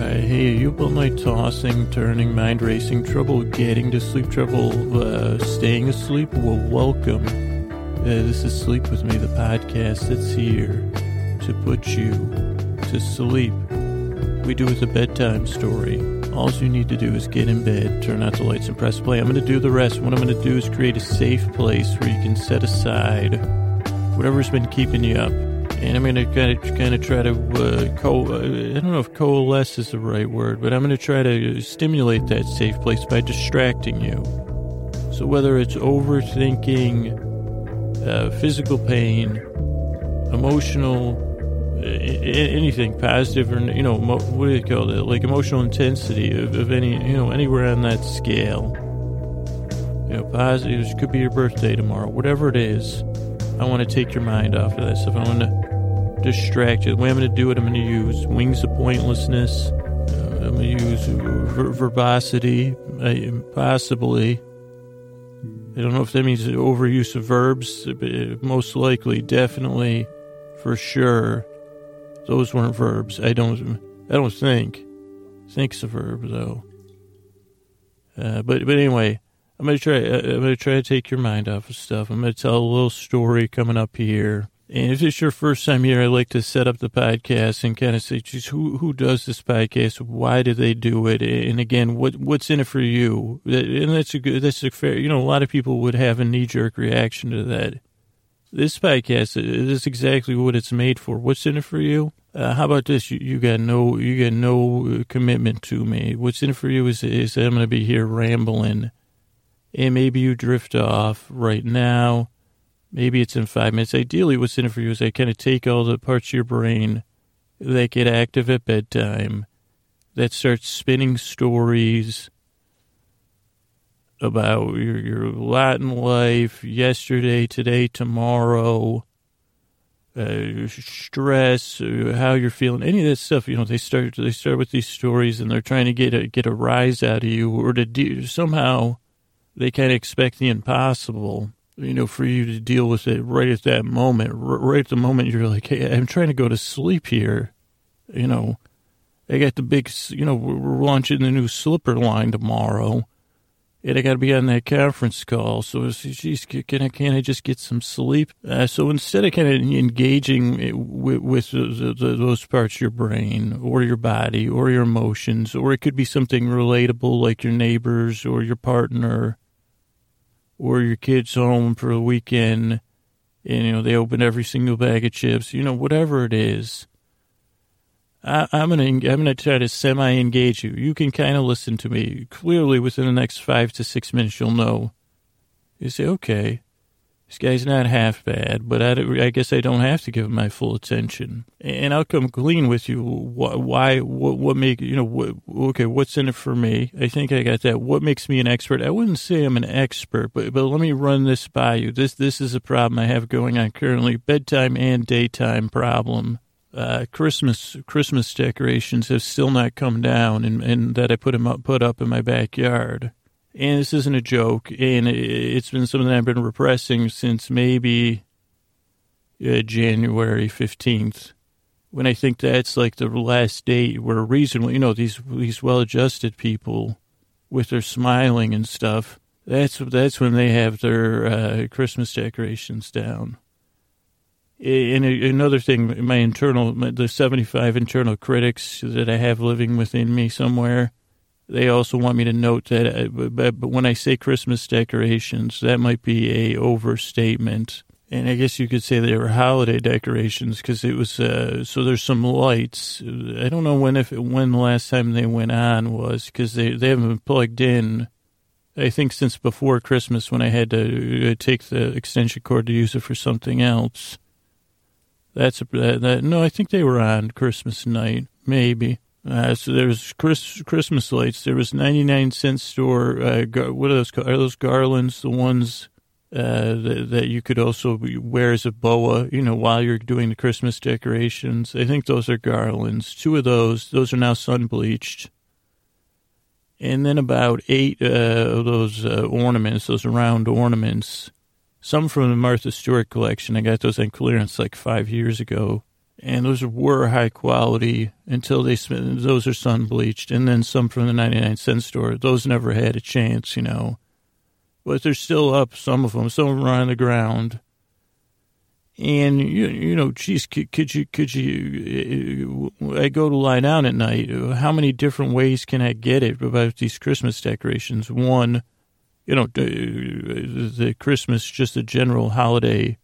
Uh, hey, you all night tossing, turning, mind racing, trouble getting to sleep, trouble uh, staying asleep? Well, welcome. Uh, this is Sleep With Me, the podcast that's here to put you to sleep. We do it a bedtime story. All you need to do is get in bed, turn out the lights, and press play. I'm going to do the rest. What I'm going to do is create a safe place where you can set aside whatever's been keeping you up. And I'm going to kind of, kind of try to, uh, co- uh, I don't know if coalesce is the right word, but I'm going to try to stimulate that safe place by distracting you. So whether it's overthinking, uh, physical pain, emotional, anything positive or you know mo- what do you call it? Like emotional intensity of, of any you know anywhere on that scale. You know positive it could be your birthday tomorrow whatever it is i want to take your mind off of that stuff. I want to distract you the way i'm going to do it i'm going to use wings of pointlessness uh, i'm going to use ver- verbosity uh, possibly i don't know if that means overuse of verbs but most likely definitely for sure those weren't verbs. I don't. I don't think. Think's a verb though. Uh, but but anyway, I'm gonna try. Uh, I'm gonna try to take your mind off of stuff. I'm gonna tell a little story coming up here. And if it's your first time here, I like to set up the podcast and kind of say, geez, who who does this podcast? Why do they do it? And again, what what's in it for you? And that's a good. That's a fair. You know, a lot of people would have a knee jerk reaction to that. This podcast is exactly what it's made for. What's in it for you? Uh, how about this? You, you got no, you got no commitment to me. What's in it for you is, is I'm going to be here rambling, and maybe you drift off right now. Maybe it's in five minutes. Ideally, what's in it for you is I kind of take all the parts of your brain that get active at bedtime, that starts spinning stories about your, your Latin life, yesterday, today, tomorrow, uh, stress, uh, how you're feeling, any of that stuff. You know, they start they start with these stories, and they're trying to get a get a rise out of you, or to do somehow they kind of expect the impossible. You know, for you to deal with it right at that moment, right at the moment you're like, hey, I'm trying to go to sleep here. You know, I got the big, you know, we're launching the new slipper line tomorrow and I got to be on that conference call. So, geez, can I, can I just get some sleep? Uh, so instead of kind of engaging with, with the, the, those parts of your brain or your body or your emotions, or it could be something relatable like your neighbors or your partner or your kids home for a weekend and, you know, they open every single bag of chips, you know, whatever it is. I, am gonna I'm gonna try to semi engage you. You can kind of listen to me. Clearly, within the next five to six minutes, you'll know. You say, okay, this guy's not half bad, but I, I guess I don't have to give him my full attention, and I'll come clean with you. Why? What? What make you know? What, okay, what's in it for me? I think I got that. What makes me an expert? I wouldn't say I'm an expert, but but let me run this by you. This this is a problem I have going on currently: bedtime and daytime problem uh, Christmas Christmas decorations have still not come down, and, and that I put them up put up in my backyard. And this isn't a joke, and it, has been something I've been repressing since maybe uh, January fifteenth, when I think that's like the last date where reasonable, you know, these these well-adjusted people with their smiling and stuff. That's that's when they have their uh, Christmas decorations down. And another thing, my internal, the 75 internal critics that I have living within me somewhere, they also want me to note that, uh, but when I say Christmas decorations, that might be a overstatement. And I guess you could say they were holiday decorations because it was, uh, so there's some lights. I don't know when, if, when the last time they went on was because they, they haven't been plugged in. I think since before Christmas when I had to uh, take the extension cord to use it for something else. That's a, that, that, no, I think they were on Christmas night, maybe. Uh, so there was Chris, Christmas lights. There was 99 cent store. Uh, gar, what are those? Are those garlands? The ones uh, that, that you could also wear as a boa, you know, while you're doing the Christmas decorations. I think those are garlands. Two of those. Those are now sun bleached. And then about eight uh, of those uh, ornaments, those round ornaments some from the Martha Stewart collection. I got those on clearance like five years ago. And those were high quality until they those are sun bleached, and then some from the ninety nine cent store. Those never had a chance, you know. But they're still up. Some of them, some of them are on the ground. And you, you know, geez, could, could you, could you? Uh, uh, I go to lie down at night. How many different ways can I get it about these Christmas decorations? One, you know, the uh, Christmas, just a general holiday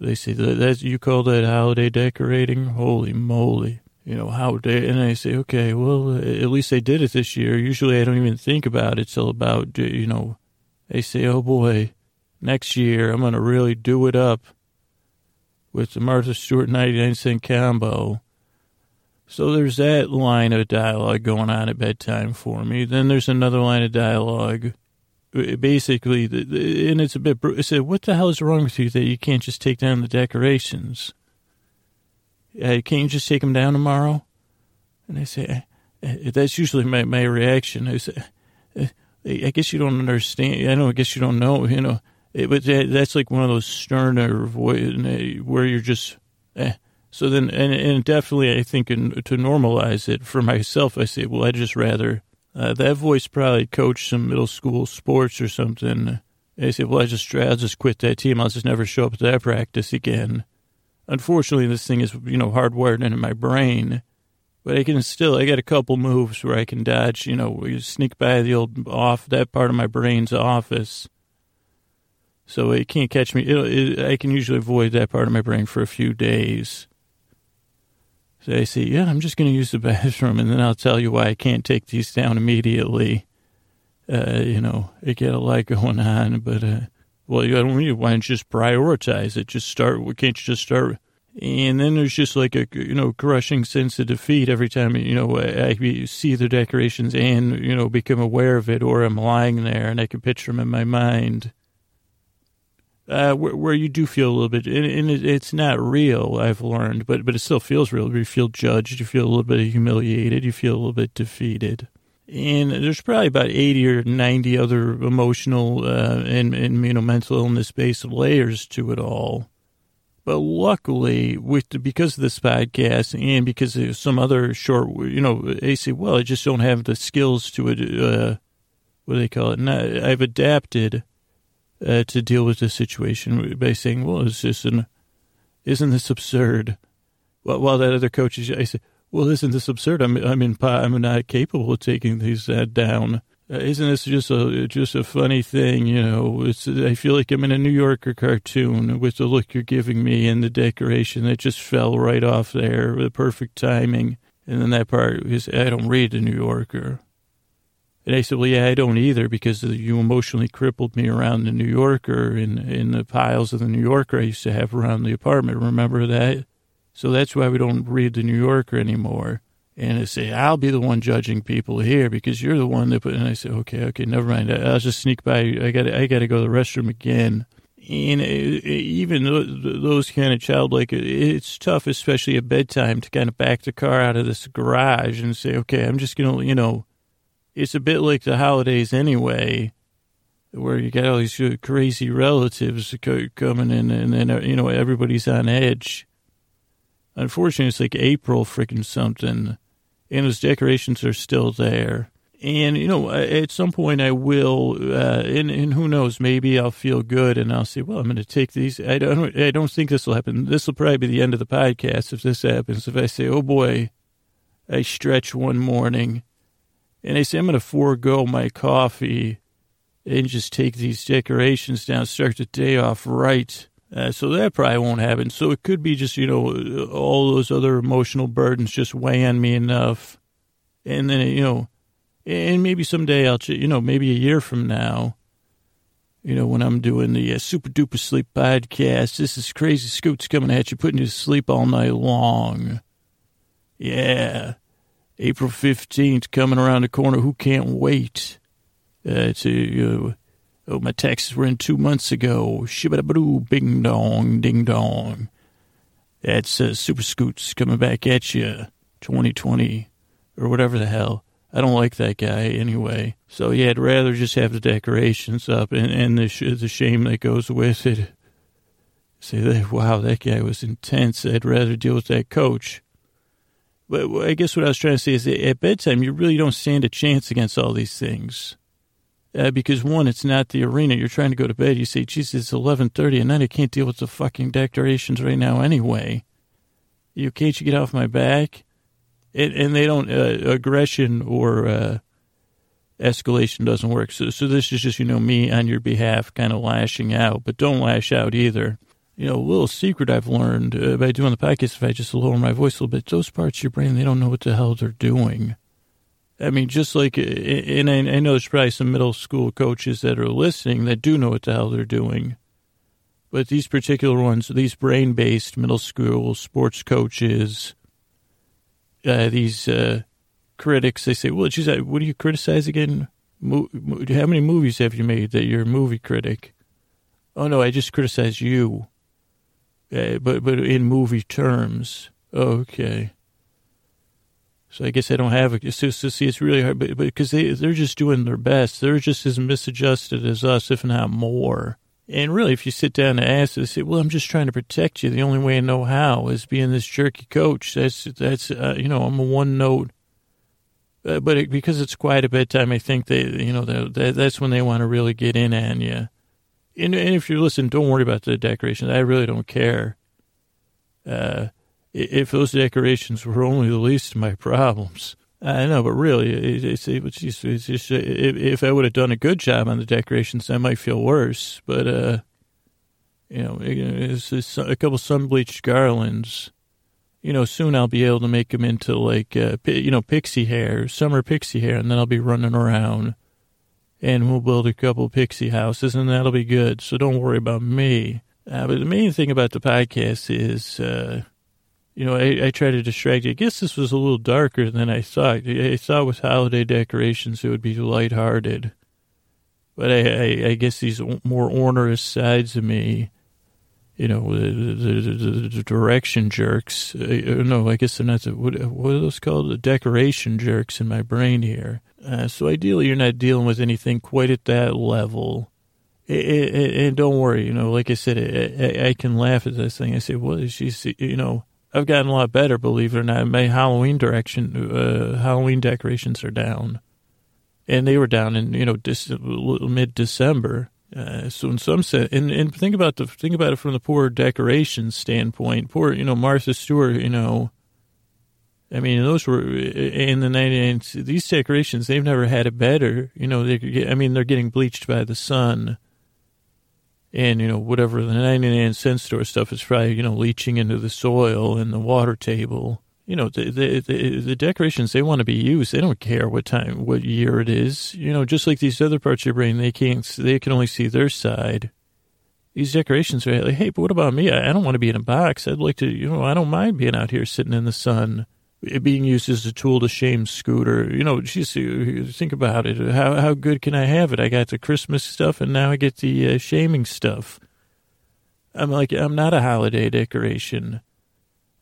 they say that you call that holiday decorating? Holy moly. You know, how they, and I say, okay, well, at least they did it this year. Usually I don't even think about it till about, you know, they say, oh boy, next year I'm to really do it up with the Martha Stewart 99 cent combo. So there's that line of dialogue going on at bedtime for me. Then there's another line of dialogue basically, and it's a bit. I said, "What the hell is wrong with you that you can't just take down the decorations? Uh, can't you just take them down tomorrow?" And I say, uh, uh, "That's usually my my reaction." I say, uh, "I guess you don't understand. I know. I guess you don't know. You know." It, but that's like one of those sterner voice where you're just. Eh. So then, and, and definitely, I think in, to normalize it for myself, I say, well, I'd just rather uh, that voice probably coached some middle school sports or something. They said, well, I just, I'll just quit that team. I'll just never show up to that practice again. Unfortunately, this thing is, you know, hardwired into my brain. But I can still, I got a couple moves where I can dodge, you know, sneak by the old off, that part of my brain's office. So it can't catch me. It, I can usually avoid that part of my brain for a few days. So I say, yeah, I'm just going to use the bathroom, and then I'll tell you why I can't take these down immediately. Uh, you know, I get a lot going on, but, uh, well, you don't need, why don't you just prioritize it? Just start, can't you just start? And then there's just like a, you know, crushing sense of defeat every time, you know, I, I see the decorations and, you know, become aware of it, or I'm lying there and I can picture them in my mind uh, where, where, you do feel a little bit, and, and it, it's not real, I've learned, but, but it still feels real. You feel judged, you feel a little bit humiliated, you feel a little bit defeated. And there's probably about 80 or 90 other emotional uh, and, and, you know, mental illness based layers to it all. But luckily, with the, because of this podcast and because of some other short, you know, say, well, I just don't have the skills to it. Uh, what do they call it? I, I've adapted uh, to deal with this situation by saying, "Well, is this an, isn't this absurd?" Well, while that other coach is, I said, "Well, isn't this absurd? I'm I'm in I'm not capable of taking these uh, down. Uh, isn't this just a just a funny thing? You know, it's I feel like I'm in a New Yorker cartoon with the look you're giving me and the decoration that just fell right off there, the perfect timing." And then that part is, I don't read the New Yorker. And I said, well, yeah, I don't either because you emotionally crippled me around the New Yorker in, in the piles of the New Yorker I used to have around the apartment. Remember that? So that's why we don't read the New Yorker anymore. And I say, I'll be the one judging people here because you're the one that put, and I said, okay, okay, never mind. I'll just sneak by. I got I got to go to the restroom again. And even those kind of childlike, it's tough, especially at bedtime, to kind of back the car out of this garage and say, okay, I'm just going to, you know, it's a bit like the holidays anyway, where you got all these crazy relatives coming in, and then you know everybody's on edge. Unfortunately, it's like April freaking something, and those decorations are still there. And you know, at some point I will, uh, and, and who knows, maybe I'll feel good and I'll say, well, I'm going to take these. I don't, I don't think this will happen. This will probably be the end of the podcast if this happens. If I say, oh boy, I stretch one morning and I say, I'm going to forego my coffee and just take these decorations down, start the day off right. Uh, so that probably won't happen. So it could be just, you know, all those other emotional burdens just weigh on me enough. And then, you know, and maybe someday I'll, you know, maybe a year from now, you know, when I'm doing the uh, Super Duper Sleep podcast, this is Crazy Scoots coming at you, putting you to sleep all night long. Yeah. April 15th coming around the corner. Who can't wait uh, to, uh, oh, my taxes were in two months ago. Shibba bing dong, ding dong. That's uh, Super Scoots coming back at you 2020 or whatever the hell. I don't like that guy anyway. So yeah, I'd rather just have the decorations up and, and the, sh- the shame that goes with it. say, that, wow, that guy was intense. I'd rather deal with that coach. But I guess what I was trying to say is at bedtime, you really don't stand a chance against all these things. Uh, because one, it's not the arena. You're trying to go to bed. You say, Jesus, it's 1130 and then I can't deal with the fucking decorations right now anyway. You can't you get off my back? And, and they don't, uh, aggression or, uh, escalation doesn't work. So, so this is just, you know, me on your behalf kind of lashing out, but don't lash out either. You know, a little secret I've learned uh, by doing the podcast, if I just lower my voice a little bit, those parts of your brain, they don't know what the hell they're doing. I mean, just like, uh, and I, know there's probably some middle school coaches that are listening that do know what the hell they're doing. But these particular ones, these brain based middle school sports coaches, uh, these uh, critics, they say, well, geez, what do you criticize again? Mo- how many movies have you made that you're a movie critic? Oh, no, I just criticize you. Uh, but, but in movie terms. Okay. So I guess I don't have a, so, so see, it's really hard, but, because they, they're just doing their best. They're just as misadjusted as us, if not more. And really, if you sit down and ask, they say, well, I'm just trying to protect you. The only way I know how is being this jerky coach. That's, that's, uh, you know, I'm a one note. Uh, but it, because it's quiet at bedtime, I think they, you know, that, that's when they want to really get in on you. And, and if you listen, don't worry about the decorations. I really don't care. Uh, if those decorations were only the least of my problems. I know, but really, it's, it's, it's, just, if I would have done a good job on the decorations, I might feel worse. But, uh, you know, it's, it's a couple sun bleached garlands. You know, soon I'll be able to make them into like, uh, you know, pixie hair, summer pixie hair, and then I'll be running around and we'll build a couple pixie houses and that'll be good. So don't worry about me. Uh, but the main thing about the podcast is, uh, you know, I, I try to distract you. I guess this was a little darker than I thought. I thought with holiday decorations it would be lighthearted. But I, I, I guess these more onerous sides of me, you know, the, the, the, direction jerks. Uh, no, I guess they're not. The, what, what are those called? The decoration jerks in my brain here. Uh, so ideally, you're not dealing with anything quite at that level. And don't worry, you know, like I said, I, I can laugh at this thing. I say, well, she's, you know, I've gotten a lot better, believe it or not. My Halloween direction, uh, Halloween decorations are down, and they were down in you know mid December. Uh, so in some sense, and, and think about the think about it from the poor decorations standpoint. Poor, you know, Martha Stewart. You know, I mean, those were in the 99. These decorations, they've never had it better. You know, they. I mean, they're getting bleached by the sun and you know whatever the 99 cent store stuff is probably you know leaching into the soil and the water table you know the, the the, the decorations they want to be used they don't care what time what year it is you know just like these other parts of your brain they can't they can only see their side these decorations are like hey but what about me I, I don't want to be in a box i'd like to you know i don't mind being out here sitting in the sun being used as a tool to shame Scooter. You know, just think about it. How how good can I have it? I got the Christmas stuff, and now I get the uh, shaming stuff. I'm like, I'm not a holiday decoration.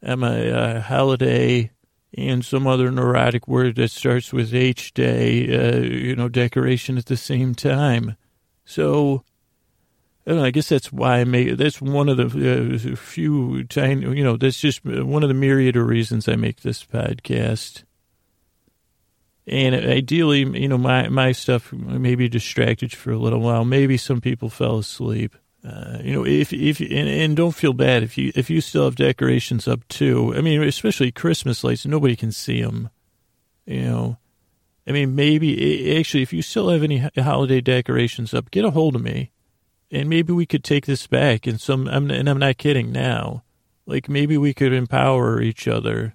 I'm a, a holiday and some other neurotic word that starts with H day, uh, you know, decoration at the same time. So know, I guess that's why I make that's one of the uh, few tiny, you know, that's just one of the myriad of reasons I make this podcast. And ideally, you know, my, my stuff may be distracted for a little while. Maybe some people fell asleep. Uh, you know, if if and, and, don't feel bad if you if you still have decorations up too. I mean, especially Christmas lights, nobody can see them. You know, I mean, maybe actually, if you still have any holiday decorations up, get a hold of me. And maybe we could take this back and some I'm, and I'm not kidding now. Like maybe we could empower each other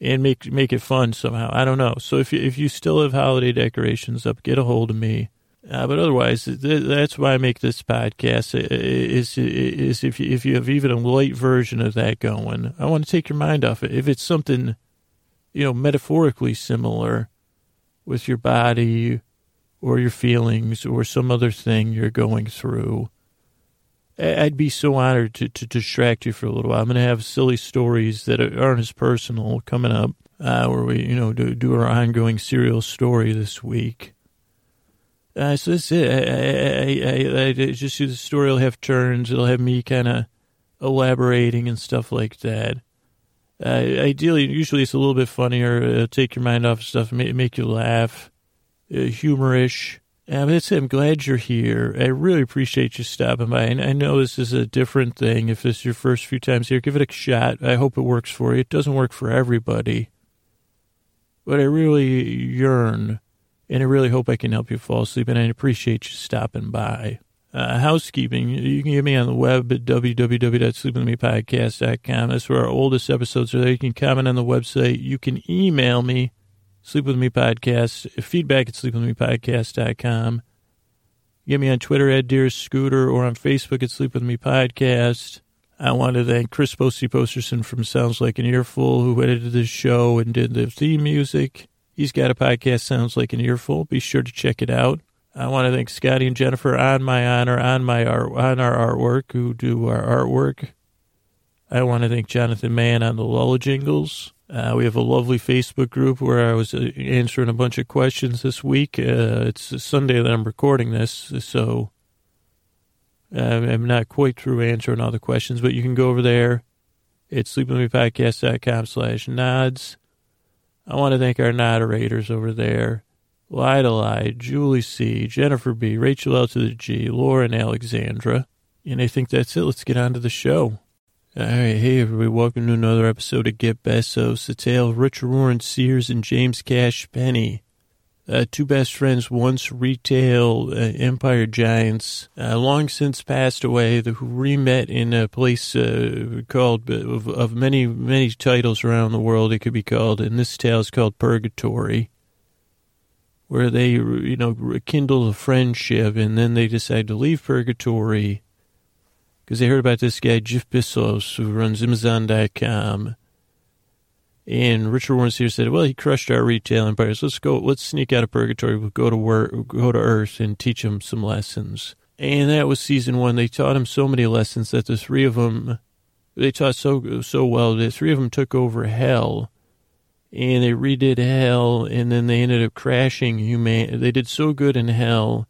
and make make it fun somehow. I don't know. So if you, if you still have holiday decorations up get a hold of me uh, but otherwise that's why I make this podcast is is if you, if you have even a light version of that going I want to take your mind off it if it's something you know metaphorically similar with your body or your feelings or some other thing you're going through. I'd be so honored to, to distract you for a little while. I'm going to have silly stories that aren't as personal coming up, uh, where we, you know, do, do our ongoing serial story this week. Uh, so that's it. I, I, I, I just the story. will have turns. It'll have me kind of elaborating and stuff like that. Uh, ideally, usually it's a little bit funnier. Uh, take your mind off stuff, make, make you laugh, uh, humorish. Uh, but that's it. I'm glad you're here. I really appreciate you stopping by. And I know this is a different thing. If this is your first few times here, give it a shot. I hope it works for you. It doesn't work for everybody. But I really yearn, and I really hope I can help you fall asleep. And I appreciate you stopping by. Uh, housekeeping, you can get me on the web at www.sleepwithmepodcast.com. That's where our oldest episodes are there. You can comment on the website. You can email me Sleep With Me Podcast, feedback at sleepwithmepodcast.com. Get me on Twitter at Dear Scooter or on Facebook at Sleep With Me Podcast. I want to thank Chris Posty Posterson from Sounds Like an Earful, who edited this show and did the theme music. He's got a podcast, Sounds Like an Earful. Be sure to check it out. I want to thank Scotty and Jennifer on my honor, on my art, on our artwork, who do our artwork. I want to thank Jonathan Mann on the Lulla Jingles. Uh, we have a lovely Facebook group where I was uh, answering a bunch of questions this week. Uh, it's Sunday that I'm recording this, so uh, I'm not quite through answering all the questions, but you can go over there. It's sleepwithmepodcast.com slash nods. I want to thank our moderators over there. Lida Julie C., Jennifer B., Rachel L to the G, Lauren Alexandra. And I think that's it. Let's get on to the show. All right, hey everybody, welcome to another episode of Get Besos, the tale of Richard Warren Sears and James Cash Penney, uh, two best friends, once retail uh, empire giants, uh, long since passed away, who re-met in a place uh, called, of, of, many, many titles around the world it could be called, and this tale is called Purgatory, where they, you know, rekindle a friendship, and then they decide to leave Purgatory because they heard about this guy, Jeff Bezos, who runs Amazon.com. And Richard Warren here said, well, he crushed our retail empires. Let's go, let's sneak out of purgatory. We'll go to work, go to earth and teach him some lessons. And that was season one. They taught him so many lessons that the three of them, they taught so, so well. The three of them took over hell and they redid hell and then they ended up crashing human. They did so good in hell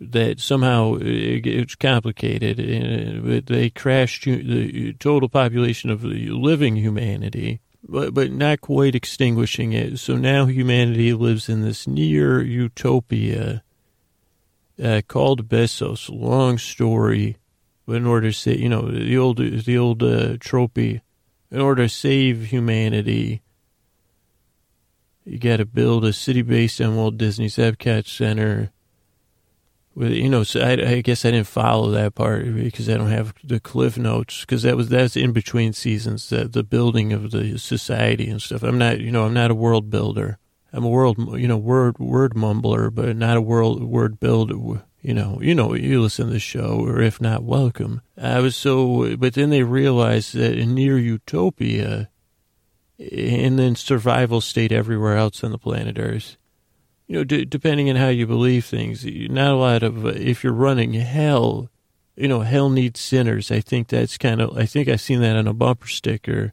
that somehow it's complicated. Uh, they crashed the total population of living humanity, but, but not quite extinguishing it. So now humanity lives in this near utopia uh, called Bezos. Long story, but in order to say, you know, the old the old uh, trophy, in order to save humanity. You got to build a city based on Walt Disney's Epcot Center you know, so I, I, guess I didn't follow that part because I don't have the cliff notes because that was that's in between seasons, the, the building of the society and stuff. I'm not, you know, I'm not a world builder. I'm a world, you know, word word mumbler, but not a world word builder. You know, you know, you listen to the show, or if not, welcome. I was so, but then they realized that in near utopia, and then survival state everywhere else on the planet Earth you know, d- depending on how you believe things, not a lot of, uh, if you're running hell, you know, hell needs sinners. I think that's kind of, I think I've seen that on a bumper sticker.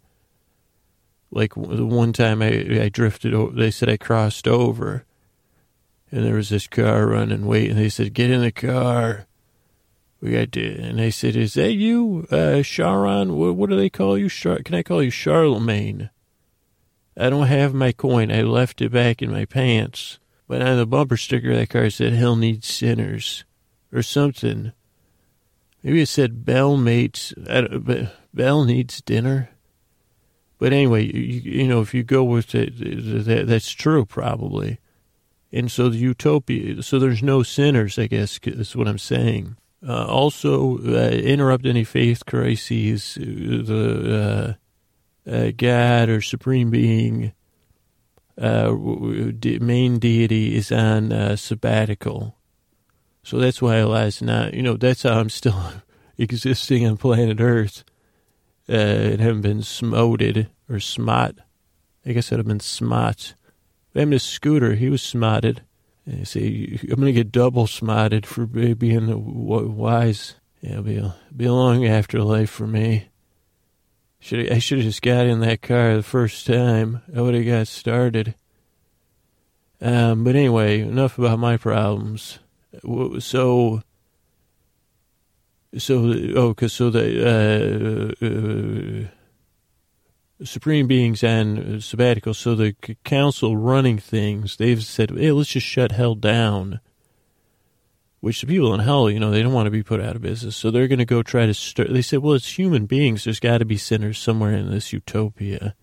Like the one time I, I drifted over, they said I crossed over and there was this car running, wait, and they said, get in the car. We got to, and they said, is that you, uh, Charon? What, what do they call you? Char- Can I call you Charlemagne? I don't have my coin. I left it back in my pants. But on the bumper sticker, that car said "Hell needs sinners" or something. Maybe it said "Bell mates." Bell needs dinner. But anyway, you, you know, if you go with it, that, that's true probably. And so the utopia, so there's no sinners, I guess, is what I'm saying. Uh, also, uh, interrupt any faith crises. Uh, the uh, uh, God or Supreme Being uh, main deity is on uh, sabbatical. So that's why Elias not, you know, that's how I'm still existing on planet Earth uh, and haven't been smoted or smot. I guess I'd have been smot. I'm a scooter. He was smotted. And I say, I'm going to get double smotted for being wise. Yeah, it'll be a, be a long afterlife for me. Should I should have just got in that car the first time. I would have got started. Um, but anyway, enough about my problems. So, so oh, cause so the uh, uh, supreme beings on sabbatical. So the council running things, they've said, hey, let's just shut hell down. Which the people in hell, you know, they don't want to be put out of business. So they're going to go try to start. They said, well, it's human beings. There's got to be sinners somewhere in this utopia.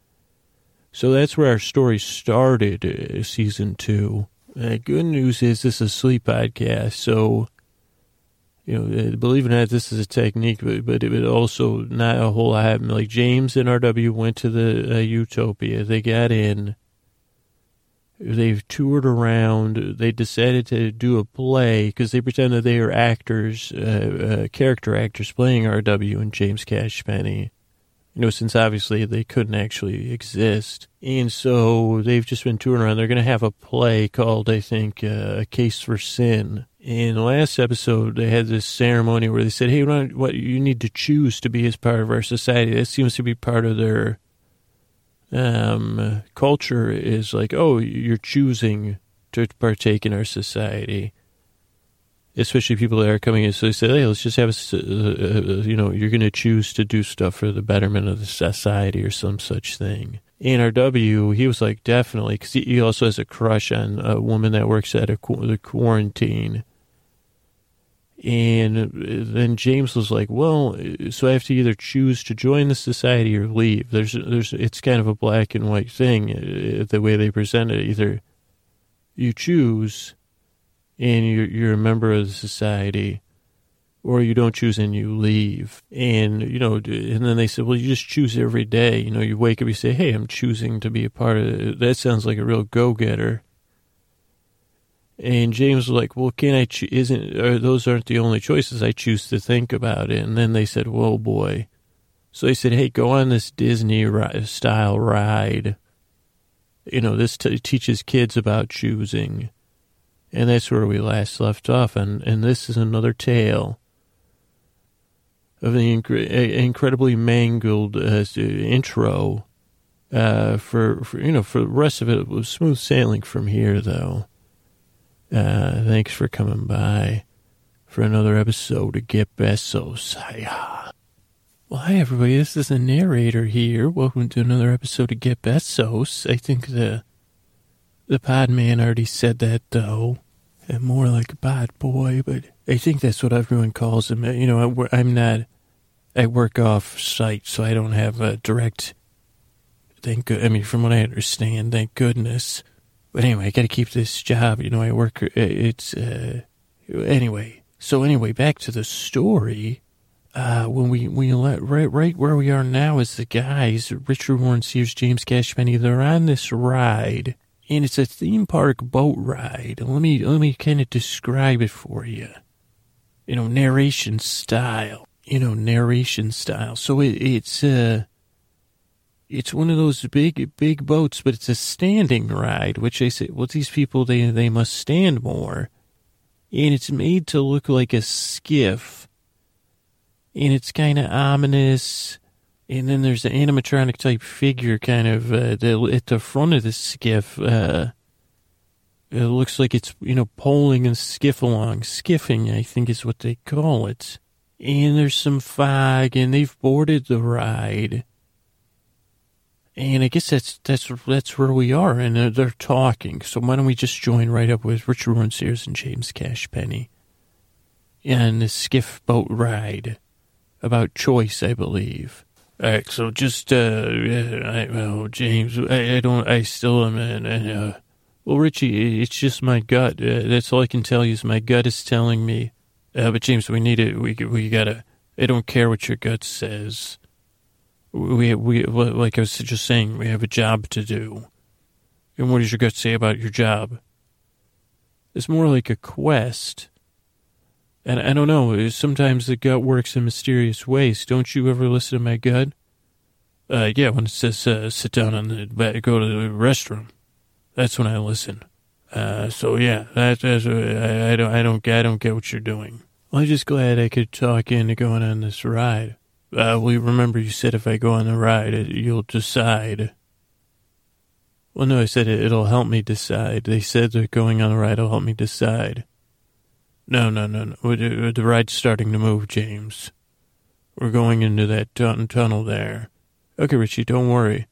So that's where our story started, uh, season two. Uh, good news is this is a sleep podcast, so you know, uh, believe it or not, this is a technique, but, but it also not a whole lot. Like James and RW went to the uh, Utopia, they got in, they've toured around, they decided to do a play because they pretend that they are actors, uh, uh, character actors playing RW and James Cash Penney you know, since obviously they couldn't actually exist. And so they've just been touring around. They're going to have a play called, I think, uh, A Case for Sin. In the last episode, they had this ceremony where they said, hey, what, what you need to choose to be as part of our society. That seems to be part of their um, culture is like, oh, you're choosing to partake in our society especially people that are coming in. So they say, hey, let's just have a, uh, uh, you know, you're going to choose to do stuff for the betterment of the society or some such thing. NRW, he was like, definitely, because he also has a crush on a woman that works at a the quarantine. And then James was like, well, so I have to either choose to join the society or leave. There's, there's, it's kind of a black and white thing, uh, the way they present it. Either you choose and you're, you're a member of the society, or you don't choose and you leave. And, you know, and then they said, well, you just choose every day. You know, you wake up, you say, hey, I'm choosing to be a part of it. That sounds like a real go getter. And James was like, well, can I, cho- isn't, or those aren't the only choices. I choose to think about it. And then they said, whoa, boy. So they said, hey, go on this Disney style ride. You know, this t- teaches kids about choosing. And that's where we last left off. And, and this is another tale of the incre- incredibly mangled uh, intro. Uh, for, for, you know, for the rest of it, it was smooth sailing from here, though. Uh, thanks for coming by for another episode of Get Besos. Hiya. Well, hi, everybody. This is the narrator here. Welcome to another episode of Get Besos. I think the the pod man already said that, though. And more like a bad boy, but I think that's what everyone calls him. You know, I, am not, I work off site, so I don't have a direct, thank good, I mean, from what I understand, thank goodness. But anyway, I got to keep this job. You know, I work, it's, uh, anyway. So anyway, back to the story. Uh, when we, we let, right, right where we are now is the guys, Richard Warren Sears, James Cash Penney, they're on this ride and it's a theme park boat ride. Let me let me kind of describe it for you. You know, narration style. You know, narration style. So it, it's uh it's one of those big big boats, but it's a standing ride, which they say, well, these people they they must stand more, and it's made to look like a skiff, and it's kind of ominous and then there's an animatronic type figure kind of uh, the, at the front of the skiff. Uh, it looks like it's, you know, poling and skiff along. Skiffing, I think is what they call it. And there's some fog, and they've boarded the ride. And I guess that's that's that's where we are, and they're, they're talking. So why don't we just join right up with Richard Warren Sears and James Cash Penney, and the skiff boat ride about choice, I believe. All right, so just, uh, I, well, James, I, I don't, I still am, and, uh, well, Richie, it's just my gut. Uh, that's all I can tell you is my gut is telling me. Uh, but James, we need it. We we gotta. I don't care what your gut says. We we like I was just saying, we have a job to do. And what does your gut say about your job? It's more like a quest. And I don't know, sometimes the gut works in mysterious ways. Don't you ever listen to my gut? Uh, yeah, when it says uh, sit down the bed, go to the restroom. That's when I listen. Uh, so yeah, that, that's, uh, I, I, don't, I don't, I don't get what you're doing. Well, I'm just glad I could talk into going on this ride. Uh, well, remember you said if I go on the ride, you'll decide. Well, no, I said it, it'll help me decide. They said they're going on the ride. It'll help me decide. No, no, no, no. The ride's starting to move, James. We're going into that tun- tunnel there. Okay, Richie, don't worry.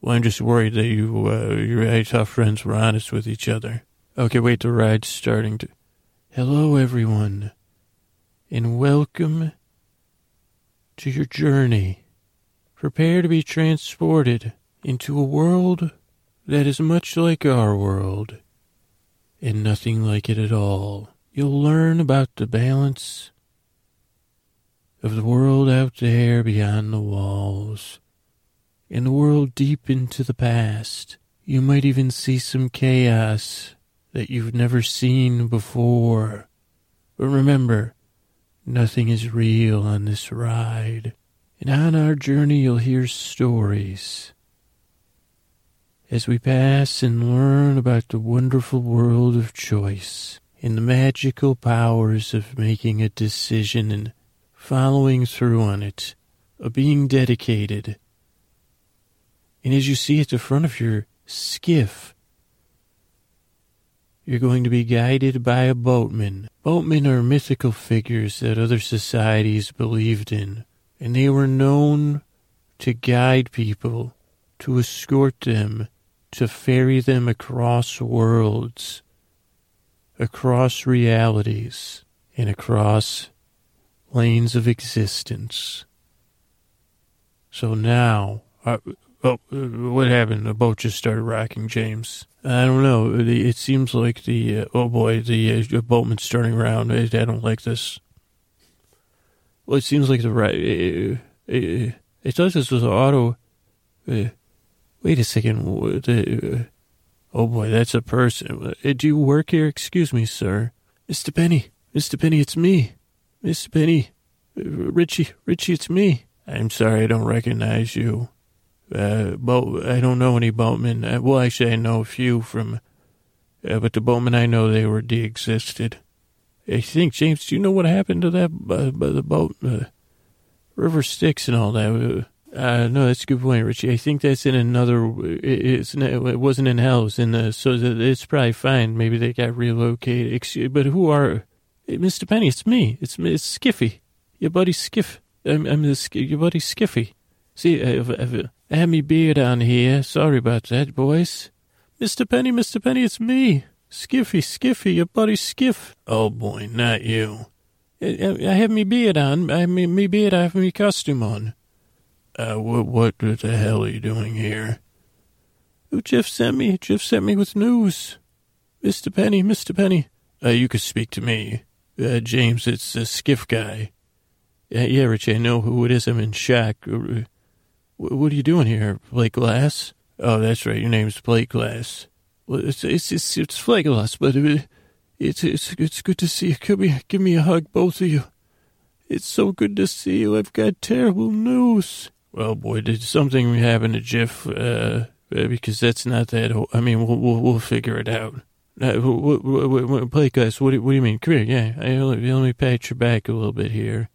Well, I'm just worried that you, uh, your tough friends were honest with each other. Okay, wait, the ride's starting to. Hello, everyone, and welcome to your journey. Prepare to be transported into a world that is much like our world and nothing like it at all. You'll learn about the balance of the world out there beyond the walls and the world deep into the past. You might even see some chaos that you've never seen before. But remember, nothing is real on this ride. And on our journey, you'll hear stories as we pass and learn about the wonderful world of choice and the magical powers of making a decision and following through on it, of being dedicated. And as you see at the front of your skiff, you're going to be guided by a boatman. Boatmen are mythical figures that other societies believed in, and they were known to guide people, to escort them, to ferry them across worlds, across realities, and across planes of existence. So now, uh, oh, what happened? The boat just started rocking, James. I don't know. It seems like the, uh, oh boy, the uh, boatman's turning around. I, don't like this. Well, it seems like the right, it, it, it thought this was auto, uh, wait a second. Uh, oh boy, that's a person. Uh, do you work here? Excuse me, sir. Mr. Penney, Mr. Penney, it's me. Mr. Penney, uh, Richie, Richie, it's me. I'm sorry, I don't recognize you. Uh, boat, I don't know any boatmen. Uh, well, actually, I know a few from, uh, but the boatmen I know, they were de-existed. I think, James, do you know what happened to that, uh, the boat, uh, River Styx and all that? Uh, uh, no, that's a good point, Richie. I think that's in another, it, it's, it wasn't in hell, it's in the, so it's probably fine. Maybe they got relocated. Excuse, but who are, Mr. Penney, it's me. It's, it's Skiffy. Your buddy Skiff. I'm, I'm the, your buddy Skiffy. See, I've, I've, I have me beard on here. Sorry about that, boys. Mr. Penney, Mr. Penney, it's me. Skiffy, Skiffy, your buddy Skiff. Oh, boy, not you. I, I have me beard on. I have me, me beard, I have me costume on. Uh, what, what the hell are you doing here? Oh, Jeff sent me. Jeff sent me with news. Mr. Penney, Mr. Penney. Uh, you could speak to me. Uh, James, it's the skiff guy. Uh, yeah, Rich, I know who it is. I'm in shock. Uh, what are you doing here, Blake Glass? Oh, that's right. Your name's Blake Glass. Well, it's it's it's, it's Plateglass, but it, it's it's it's good to see you. Give me give me a hug, both of you. It's so good to see you. I've got terrible news. Well, boy, did something happen to Jeff? Uh, because that's not that. I mean, we'll we'll, we'll figure it out. Uh, Blake Glass, what do, what do you mean? Come here, yeah. I, let me pat your back a little bit here.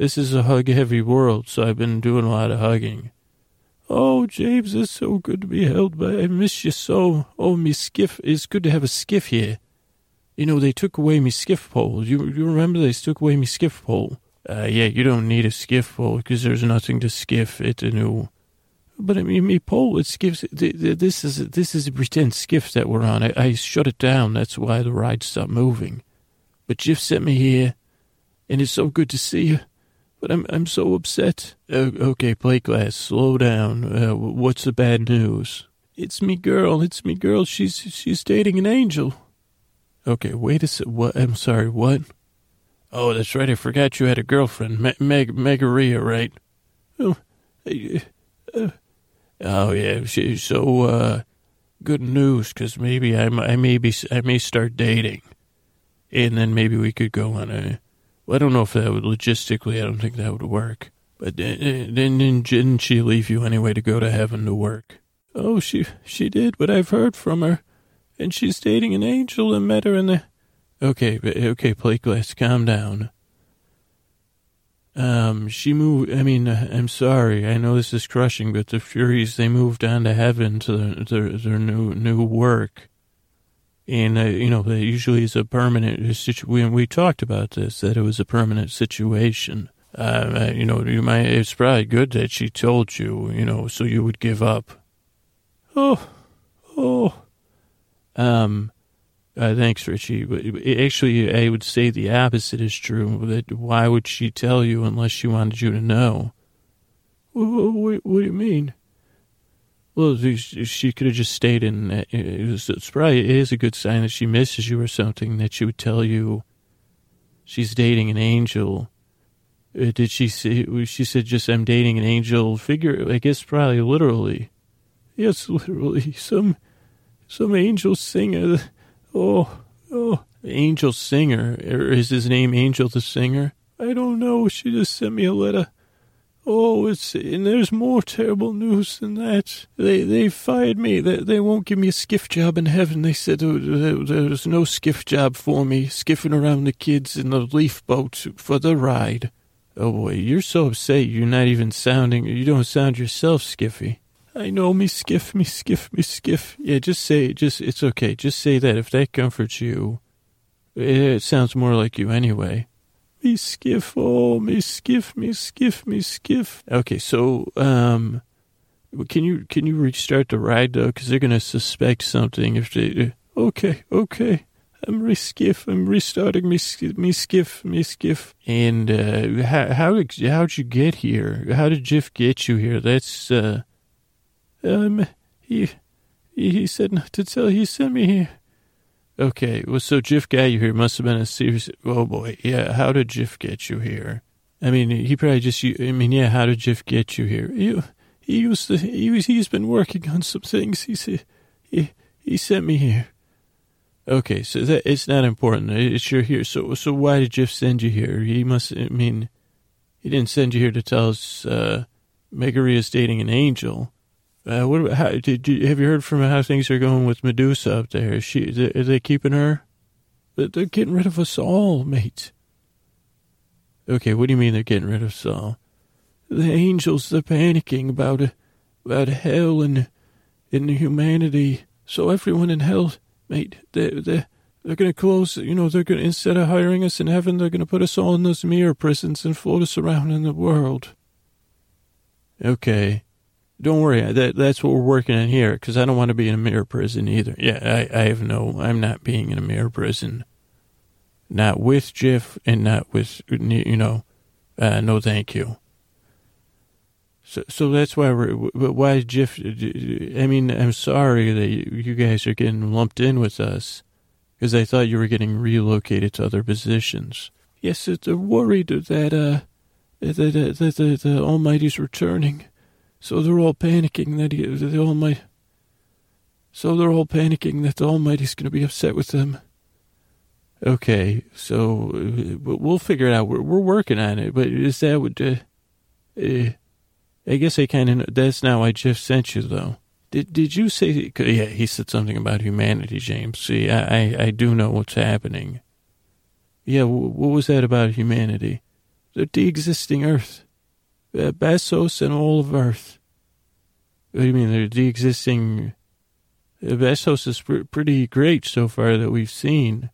This is a hug heavy world, so I've been doing a lot of hugging. Oh, James, it's so good to be held by. I miss you so. Oh, me skiff. It's good to have a skiff here. You know, they took away me skiff pole. You, you remember they took away me skiff pole? Uh, yeah, you don't need a skiff pole because there's nothing to skiff. it a new. But I mean, me pole, it skiffs. This is, this is a pretend skiff that we're on. I, I shut it down. That's why the ride stopped moving. But Jeff sent me here, and it's so good to see you. But I'm I'm so upset. Uh, okay, Plateglass, slow down. Uh, what's the bad news? It's me girl. It's me girl. She's she's dating an angel. Okay, wait a sec. What? I'm sorry. What? Oh, that's right. I forgot you had a girlfriend, Meg Meg Megaera, right? Oh, uh, oh yeah. She, so uh, good news, because maybe I I may be I may start dating, and then maybe we could go on a well, I don't know if that would logistically, I don't think that would work. But then, then didn't she leave you anyway to go to heaven to work? Oh, she she did, but I've heard from her, and she's dating an angel and met her in the. Okay, okay, Plateglass, calm down. Um, she moved. I mean, I'm sorry. I know this is crushing, but the Furies they moved on to heaven to their their, their new new work, and uh, you know, usually is a permanent situation. We talked about this that it was a permanent situation. Uh, you know, you might. It's probably good that she told you. You know, so you would give up. Oh, oh. Um, uh, thanks, Richie. Actually, I would say the opposite is true. That why would she tell you unless she wanted you to know? What, what, what do you mean? Well, she could have just stayed in. Uh, it's probably it is a good sign that she misses you or something. That she would tell you she's dating an angel. Uh, did she say? She said just I'm dating an angel figure. I guess probably literally. Yes, literally. Some some angel singer Oh, oh, Angel Singer. Or is his name Angel the Singer? I don't know. She just sent me a letter. Oh, it's and there's more terrible news than that. They they fired me. They they won't give me a skiff job in heaven. They said there, there, there's no skiff job for me. Skiffing around the kids in the leaf boat for the ride. Oh boy, you're so upset. You're not even sounding. You don't sound yourself, Skiffy. I know me skiff, me skiff, me skiff. Yeah, just say, just, it's okay. Just say that if that comforts you. It sounds more like you anyway. Me skiff, oh, me skiff, me skiff, me skiff. Okay, so, um, can you, can you restart the ride though? Cause they're gonna suspect something if they, okay, okay. I'm re-skiff. I'm restarting me, me skiff, me skiff. And uh, how how how'd you get here? How did Jiff get you here? That's uh, um, he, he said not to tell. He sent me here. Okay, well, so Jiff got you here. Must have been a serious. Oh boy, yeah. How did Jiff get you here? I mean, he probably just. I mean, yeah. How did Jiff get you here? You, he used to. He was. He's been working on some things. He said. He he sent me here. Okay, so that it's not important. It's you're here. So so why did Jiff send you here? He must. I mean, he didn't send you here to tell us. uh Megaera's dating an angel. Uh, what how, did you, have you heard from how things are going with Medusa up there? Is she are they keeping her? They're getting rid of us all, mate. Okay, what do you mean they're getting rid of us all? The angels they're panicking about about hell and and humanity. So everyone in hell, mate, they they they're gonna close. You know, they're gonna instead of hiring us in heaven, they're gonna put us all in those mirror prisons and float us around in the world. Okay. Don't worry. That that's what we're working on here because I don't want to be in a mirror prison either. Yeah, I, I have no. I'm not being in a mirror prison. Not with Jiff and not with you know. Uh, no, thank you. So, so that's why we're. Why Jiff? I mean, I'm sorry that you guys are getting lumped in with us because I thought you were getting relocated to other positions. Yes, they're worried that uh, that, that, that, that the Almighty's returning. So they're all panicking that he, the Almighty. So they're all panicking that the Almighty's going to be upset with them. Okay, so we'll figure it out. We're, we're working on it, but is that what? Uh, uh, I guess I kind of. That's not why Jeff sent you, though. Did Did you say? Yeah, he said something about humanity, James. See, I I, I do know what's happening. Yeah, what was that about humanity? The de-existing Earth uh, Besos and all of Earth. What do you mean? They're de-existing. Uh, Besos is pr- pretty great so far that we've seen.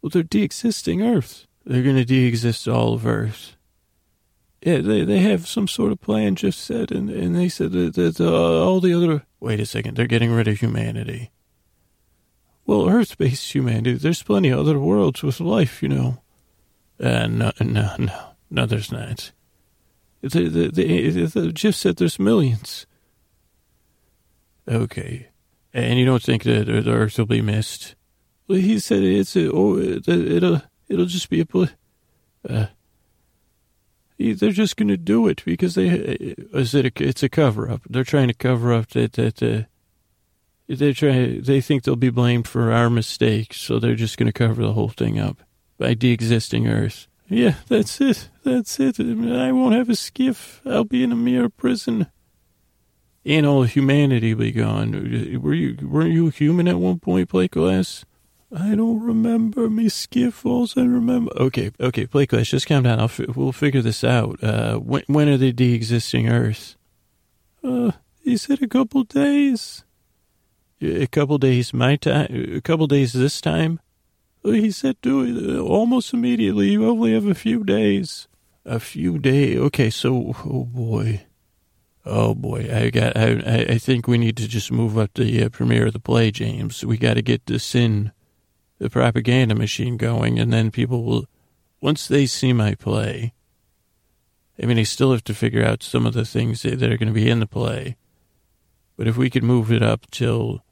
Well, they're de-existing Earth. They're going to de-exist all of Earth. Yeah, they they have some sort of plan. Just said, and and they said that, that uh, all the other. Wait a second, they're getting rid of humanity. Well, Earth-based humanity. There's plenty of other worlds with life, you know. Uh, no, no, no, no. There's not. The, the, the, the Jeff said there's millions. Okay. And you don't think that the Earth will be missed? Well, he said it's a, oh, it'll it'll just be a uh, they're just going to do it because they is it a, it's a cover up. They're trying to cover up that that uh, they try they think they'll be blamed for our mistakes, so they're just going to cover the whole thing up by de-existing Earth. Yeah, that's it. That's it. I won't have a skiff. I'll be in a mere prison. And all humanity will be gone. Were you, weren't you human at one point, glass? I don't remember me skiffles. I remember. Okay, okay, class. Just calm down. I'll we'll figure this out. Uh, when when are they de-existing Earth? Uh, he said a couple days. A couple days my time. A couple days this time. He said do it uh, almost immediately. You only have a few days. A few days. Okay, so oh boy. Oh boy, I got. I I think we need to just move up the uh, premiere of the play, James. We got to get this in the propaganda machine going, and then people will, once they see my play, I mean, I still have to figure out some of the things that are going to be in the play. But if we could move it up till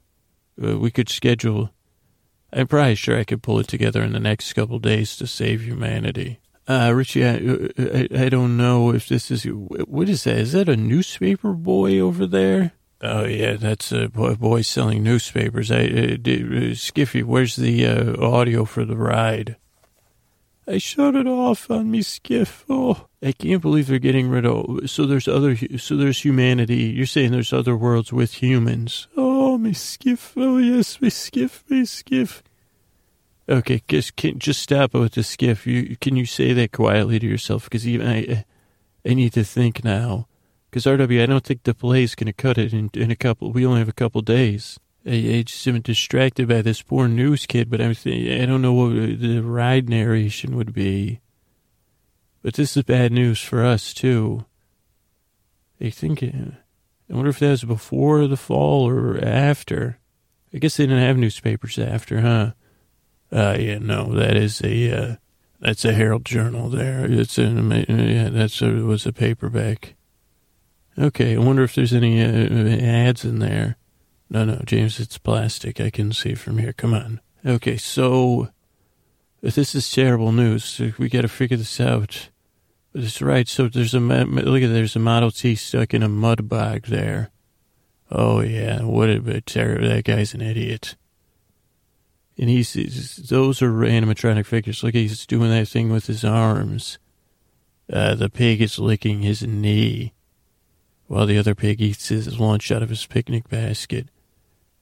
uh, we could schedule, I'm probably sure I could pull it together in the next couple days to save humanity. Uh, Richie, I, I, I don't know if this is, what is that? Is that a newspaper boy over there? Oh yeah, that's a boy selling newspapers. I, uh, Skiffy, where's the uh, audio for the ride? I shut it off on me, Skiff. Oh, I can't believe they're getting rid of. So there's other. So there's humanity. You're saying there's other worlds with humans. Oh, me Skiff. Oh yes, me Skiff, me Skiff. Okay, just can, just stop with the Skiff. You can you say that quietly to yourself because even I, I need to think now. Because RW, I don't think the play's going to cut it in, in a couple. We only have a couple days. I, I just am distracted by this poor news kid, but I'm I don't know what the ride narration would be. But this is bad news for us too. I think. Uh, I wonder if that was before the fall or after. I guess they didn't have newspapers after, huh? Uh, yeah, no, that is a uh, that's a Herald Journal. There, it's an yeah, that's a, was a paperback. Okay, I wonder if there's any uh, ads in there. No, no, James, it's plastic. I can see from here. Come on. Okay, so this is terrible news, we got to figure this out. It's right. So there's a look at there's a Model T stuck in a mud bog there. Oh yeah, what a terrible. That guy's an idiot. And he's those are animatronic figures. Look, he's doing that thing with his arms. Uh, the pig is licking his knee while the other pig eats his lunch out of his picnic basket.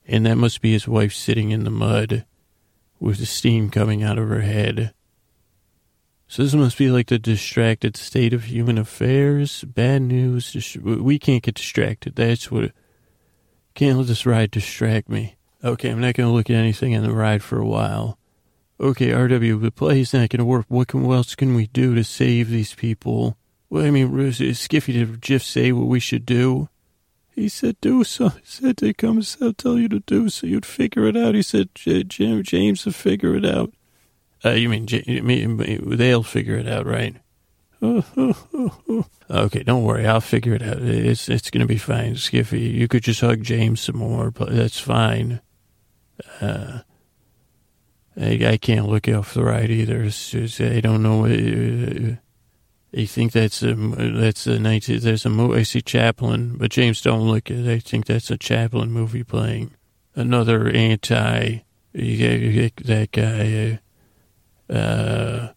And that must be his wife sitting in the mud with the steam coming out of her head. So this must be like the distracted state of human affairs. Bad news. We can't get distracted. That's what. Can't let this ride distract me. Okay, I'm not going to look at anything in the ride for a while. Okay, RW, the play's not going to work. What, can, what else can we do to save these people? Well, I mean, Skiffy, did Jiff say what we should do? He said, do so. He said they come and tell you to do so. You'd figure it out. He said, Jim, James will figure it out. Uh, you mean, they'll figure it out, right? okay, don't worry. I'll figure it out. It's it's going to be fine, Skiffy. You could just hug James some more, but that's fine. Uh, I, I can't look off the right either. Just, I don't know. Uh, I think that's a that's a nineteen. There's a movie. I see Chaplin, but James, don't look at. I think that's a Chaplin movie playing another anti. That guy. Uh, uh,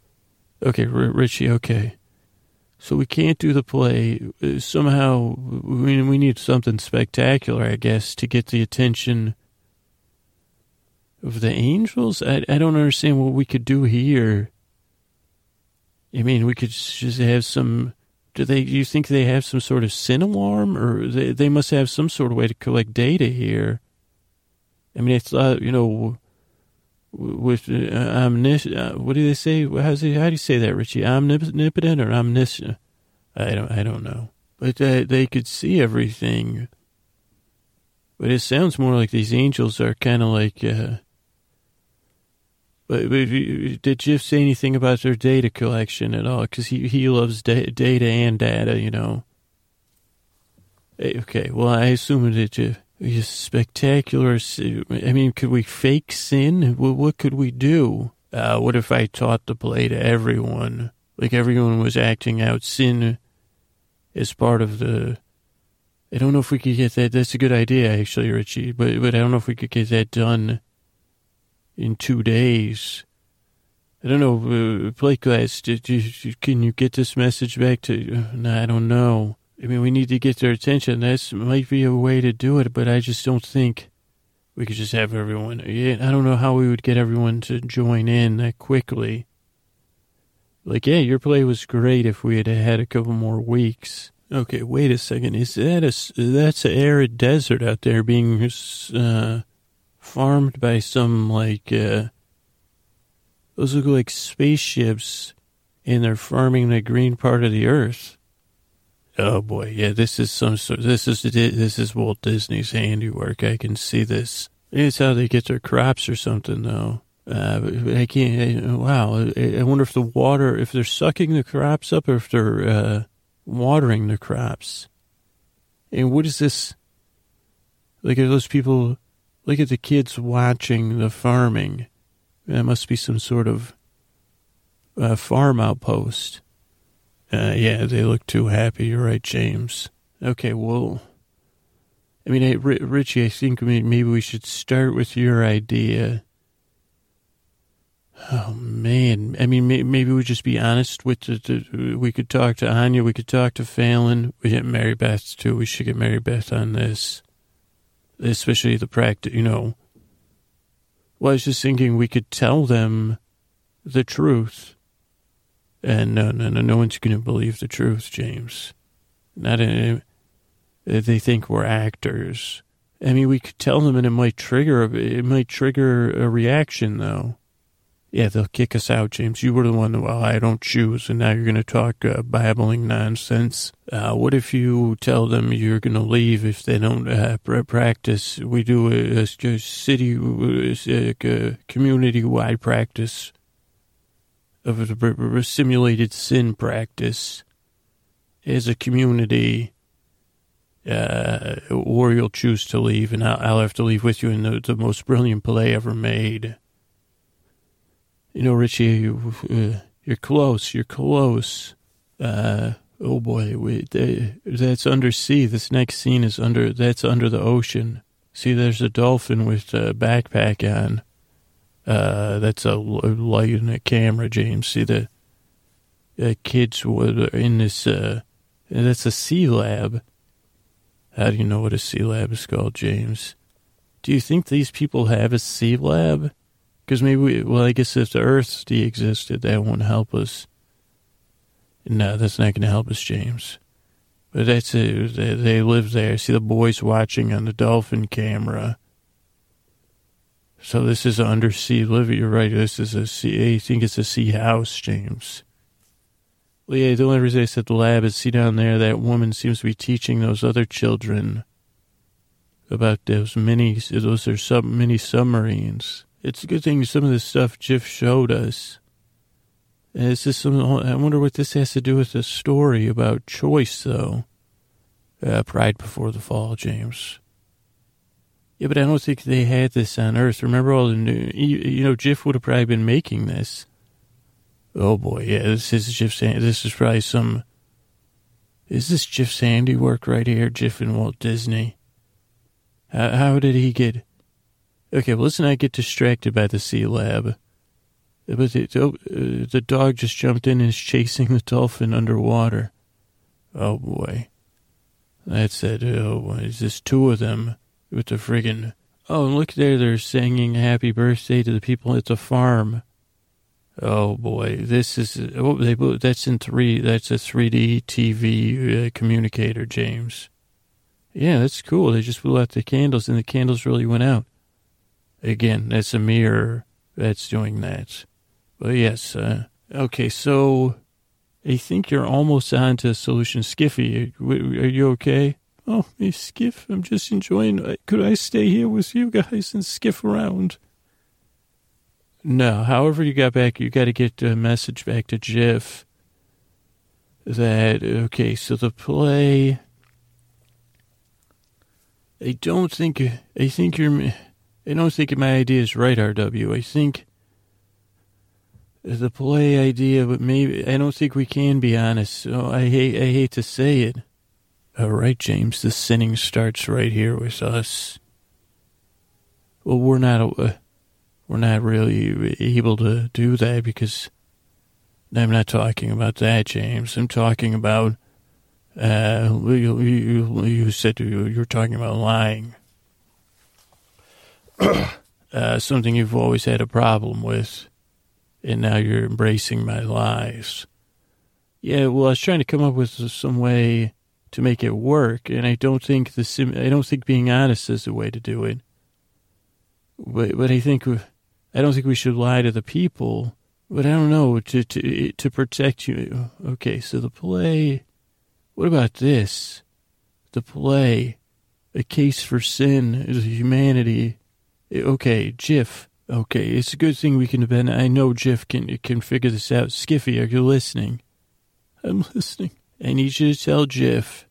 okay, Richie. Okay, so we can't do the play. Uh, somehow, we we need something spectacular, I guess, to get the attention of the angels. I I don't understand what we could do here I mean, we could just have some. Do they? Do you think they have some sort of sin alarm, or they they must have some sort of way to collect data here? I mean, it's uh, you know, with uh, omniscient. Uh, what do they say? How's it, how do you say that, Richie? Omnipotent or omniscient? I don't. I don't know. But they could see everything. But it sounds more like these angels are kind of like. Uh, but, but did Jiff say anything about their data collection at all? Because he, he loves da- data and data, you know. Okay, well, I assume that uh, spectacular. I mean, could we fake sin? What, what could we do? Uh, what if I taught the play to everyone? Like everyone was acting out sin as part of the. I don't know if we could get that. That's a good idea, actually, Richie. But but I don't know if we could get that done in two days. I don't know, uh, Plateglass. Did you, can you get this message back to? Uh, no, I don't know. I mean, we need to get their attention. That might be a way to do it, but I just don't think. we could just have everyone. I don't know how we would get everyone to join in that quickly. Like, yeah, your play was great if we had had a couple more weeks. Okay, wait a second. Is that a that's an arid desert out there being uh, farmed by some like uh, those look like spaceships, and they're farming the green part of the earth. Oh boy, yeah, this is some sort. This is this is Walt Disney's handiwork. I can see this. It's how they get their crops or something, though. Uh, I can't. I, wow, I wonder if the water, if they're sucking the crops up, or if they're uh, watering the crops. And what is this? Like, are those people. Look at the kids watching the farming. That must be some sort of uh, farm outpost. Uh, yeah, they look too happy. You're right, James. Okay, well, I mean, hey, Richie, I think maybe we should start with your idea. Oh man, I mean, maybe we just be honest with the, the, We could talk to Anya. We could talk to Fallon. We get Mary Beth too. We should get Mary Beth on this, especially the practice. You know. Well, I was just thinking we could tell them the truth and no, no, no, no one's going to believe the truth, James. Not they think we're actors. I mean, we could tell them, and it might trigger it might trigger a reaction, though. Yeah, they'll kick us out, James. You were the one that, well, I don't choose, and now you're going to talk uh, babbling nonsense. Uh, what if you tell them you're going to leave if they don't uh, practice? We do a, a city, a community-wide practice of a simulated sin practice as a community, uh, or you'll choose to leave, and I'll, I'll have to leave with you in the, the, most brilliant play ever made. You know, Richie, you, uh, you're close. You're close. Uh, oh boy, we, they, that's undersea. This next scene is under. That's under the ocean. See, there's a dolphin with a backpack on. Uh, that's a light in a camera, James. See the kids were in this. Uh, that's sea lab. How do you know what a sea lab is called, James? Do you think these people have a sea lab? Because maybe, we, well, I guess if the Earth existed, that won't help us. No, that's not going to help us, James. But that's it. They, they live there. See the boys watching on the dolphin camera. So this is an undersea living. You're right. This is a sea. I think it's a sea house, James. Well, yeah, the only reason I said the lab is see down there. That woman seems to be teaching those other children about those mini. Those are sub mini submarines. It's a good thing some of this stuff Jiff showed us. Is this some? I wonder what this has to do with the story about choice, though. Uh, Pride before the fall, James. Yeah, but I don't think they had this on Earth. Remember all the new, you, you know, Jiff would have probably been making this. Oh boy, yeah, this is Jiff's, this is probably some, is this Jiff's handiwork right here, Jiff and Walt Disney? How, how did he get, okay, well, let's not get distracted by the sea lab. But the, oh, uh, the dog just jumped in and is chasing the dolphin underwater. Oh boy. That's it. Oh, boy is this two of them? with the friggin' oh look there they're singing happy birthday to the people at the farm oh boy this is oh they that's in three that's a 3d tv uh, communicator james yeah that's cool they just blew out the candles and the candles really went out again that's a mirror that's doing that but yes uh, okay so i think you're almost on to a solution skiffy are you okay Oh, me skiff. I'm just enjoying. Uh, could I stay here with you guys and skiff around? No. However, you got back, you got to get a message back to Jeff that okay. So the play. I don't think. I think you're. I don't think my idea is right, RW. I think the play idea, but maybe I don't think we can be honest. So I hate. I hate to say it. All right, James, the sinning starts right here with us. Well, we're not uh, we're not really able to do that because I'm not talking about that, James. I'm talking about uh, you, you, you said you, you're talking about lying. uh, something you've always had a problem with, and now you're embracing my lies. Yeah, well, I was trying to come up with some way to make it work, and I don't think the sim- I don't think being honest is the way to do it. But but I think I don't think we should lie to the people. But I don't know to to to protect you. Okay, so the play. What about this? The play, a case for sin is humanity. Okay, Jiff. Okay, it's a good thing we can depend. I know Jiff can can figure this out. Skiffy, are you listening? I'm listening. I need you to tell Jiff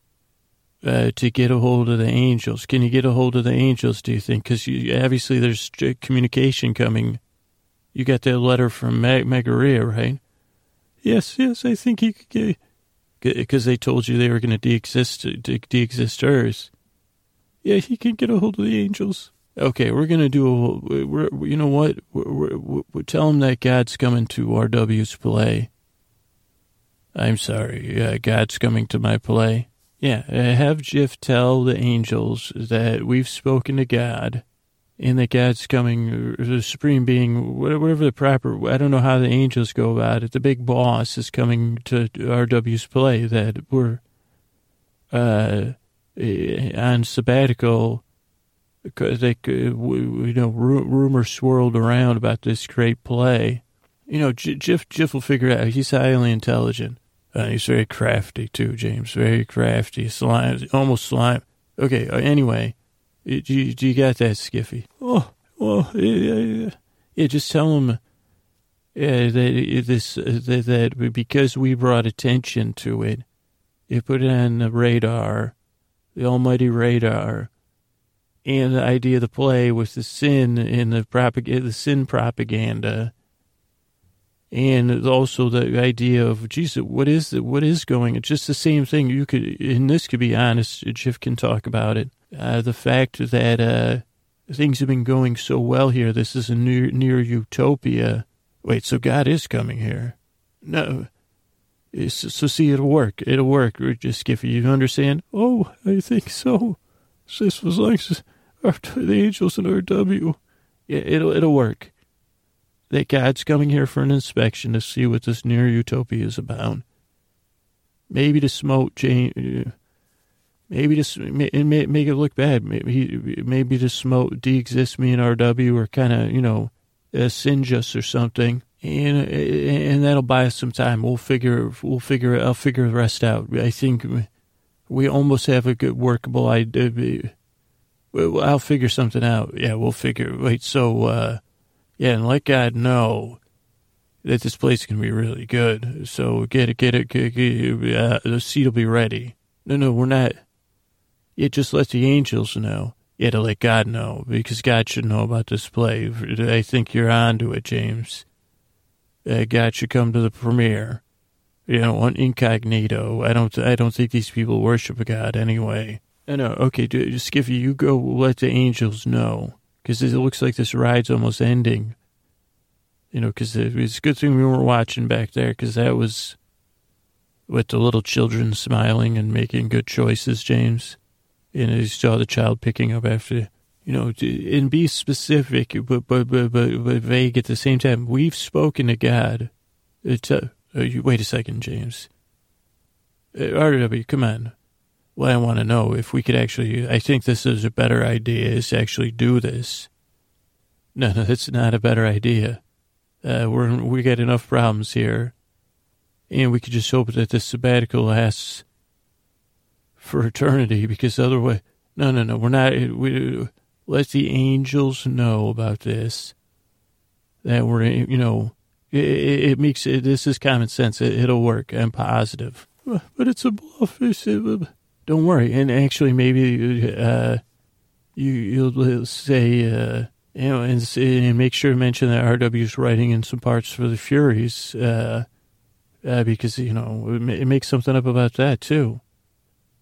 uh, to get a hold of the angels. Can you get a hold of the angels? Do you think? Because obviously there's communication coming you got that letter from Mag- Megaera, right? Yes, yes, I think he could get because they told you they were going to de-exist, de-exist Earth. Yeah, he can get a hold of the angels. Okay, we're going to do a. We're, you know what? We're, we're, we're, tell him that God's coming to RW's play. I'm sorry, yeah, God's coming to my play. Yeah, have Jiff tell the angels that we've spoken to God and that God's coming, the supreme being, whatever the proper, I don't know how the angels go about it. The big boss is coming to RW's play that we're uh, eh, on sabbatical because they, you know, rumors swirled around about this great play. You know, Jiff, Jiff will figure out. He's highly intelligent. Uh, he's very crafty too, James. Very crafty. Slime, almost slime. Okay. Uh, anyway, do you, you got that, Skiffy? Oh, well, yeah, yeah, just tell him yeah, that this that, that because we brought attention to it, it put it on the radar, the almighty radar, and the idea of the play was the sin and the propag- the sin propaganda, and also the idea of Jesus, what is the, what is going? It's just the same thing. You could, and this could be honest. Jeff can talk about it uh, the fact that uh, things have been going so well here. This is a near, near utopia. Wait, so God is coming here? No. so see, it'll work. It'll work. Just if you understand. Oh, I think so. This was like the angels in RW. It'll it'll work. That God's coming here for an inspection to see what this near utopia is about. Maybe to smoke Jane, Maybe just make it look bad. Maybe maybe to smoke de-exist me and RW or kind of you know uh, singe us or something, and and that'll buy us some time. We'll figure we'll figure I'll figure the rest out. I think we almost have a good workable idea. I'll figure something out. Yeah, we'll figure. Wait, so uh, yeah, and let God know that this place can be really good. So get it, get it, get it. Uh, the seat will be ready. No, no, we're not. It just let the angels know. Had to let God know because God should know about this play. I think you're onto it, James. Uh, God should come to the premiere. You want incognito. I don't. I don't think these people worship a God anyway. I know. Okay, Skiffy, you go. Let the angels know because it looks like this ride's almost ending. You know, because it's a good thing we weren't watching back there because that was with the little children smiling and making good choices, James and you saw the child picking up after, you know, and be specific, but, but, but, but, but vague at the same time. We've spoken to God. It's a, uh, you, wait a second, James. Uh, RW, come on. Well, I want to know if we could actually, I think this is a better idea is to actually do this. No, no, that's not a better idea. Uh, we're, we got enough problems here. And we could just hope that this sabbatical lasts for eternity because otherwise, no, no, no, we're not. We let the angels know about this. That we're, you know, it, it makes it. This is common sense. It, will work. I'm positive. But it's a bluff. don't worry. And actually, maybe uh, you you'll say. Uh, you know, and, and, make sure to mention that RW's writing in some parts for the Furies, uh, uh, because you know it, it makes something up about that too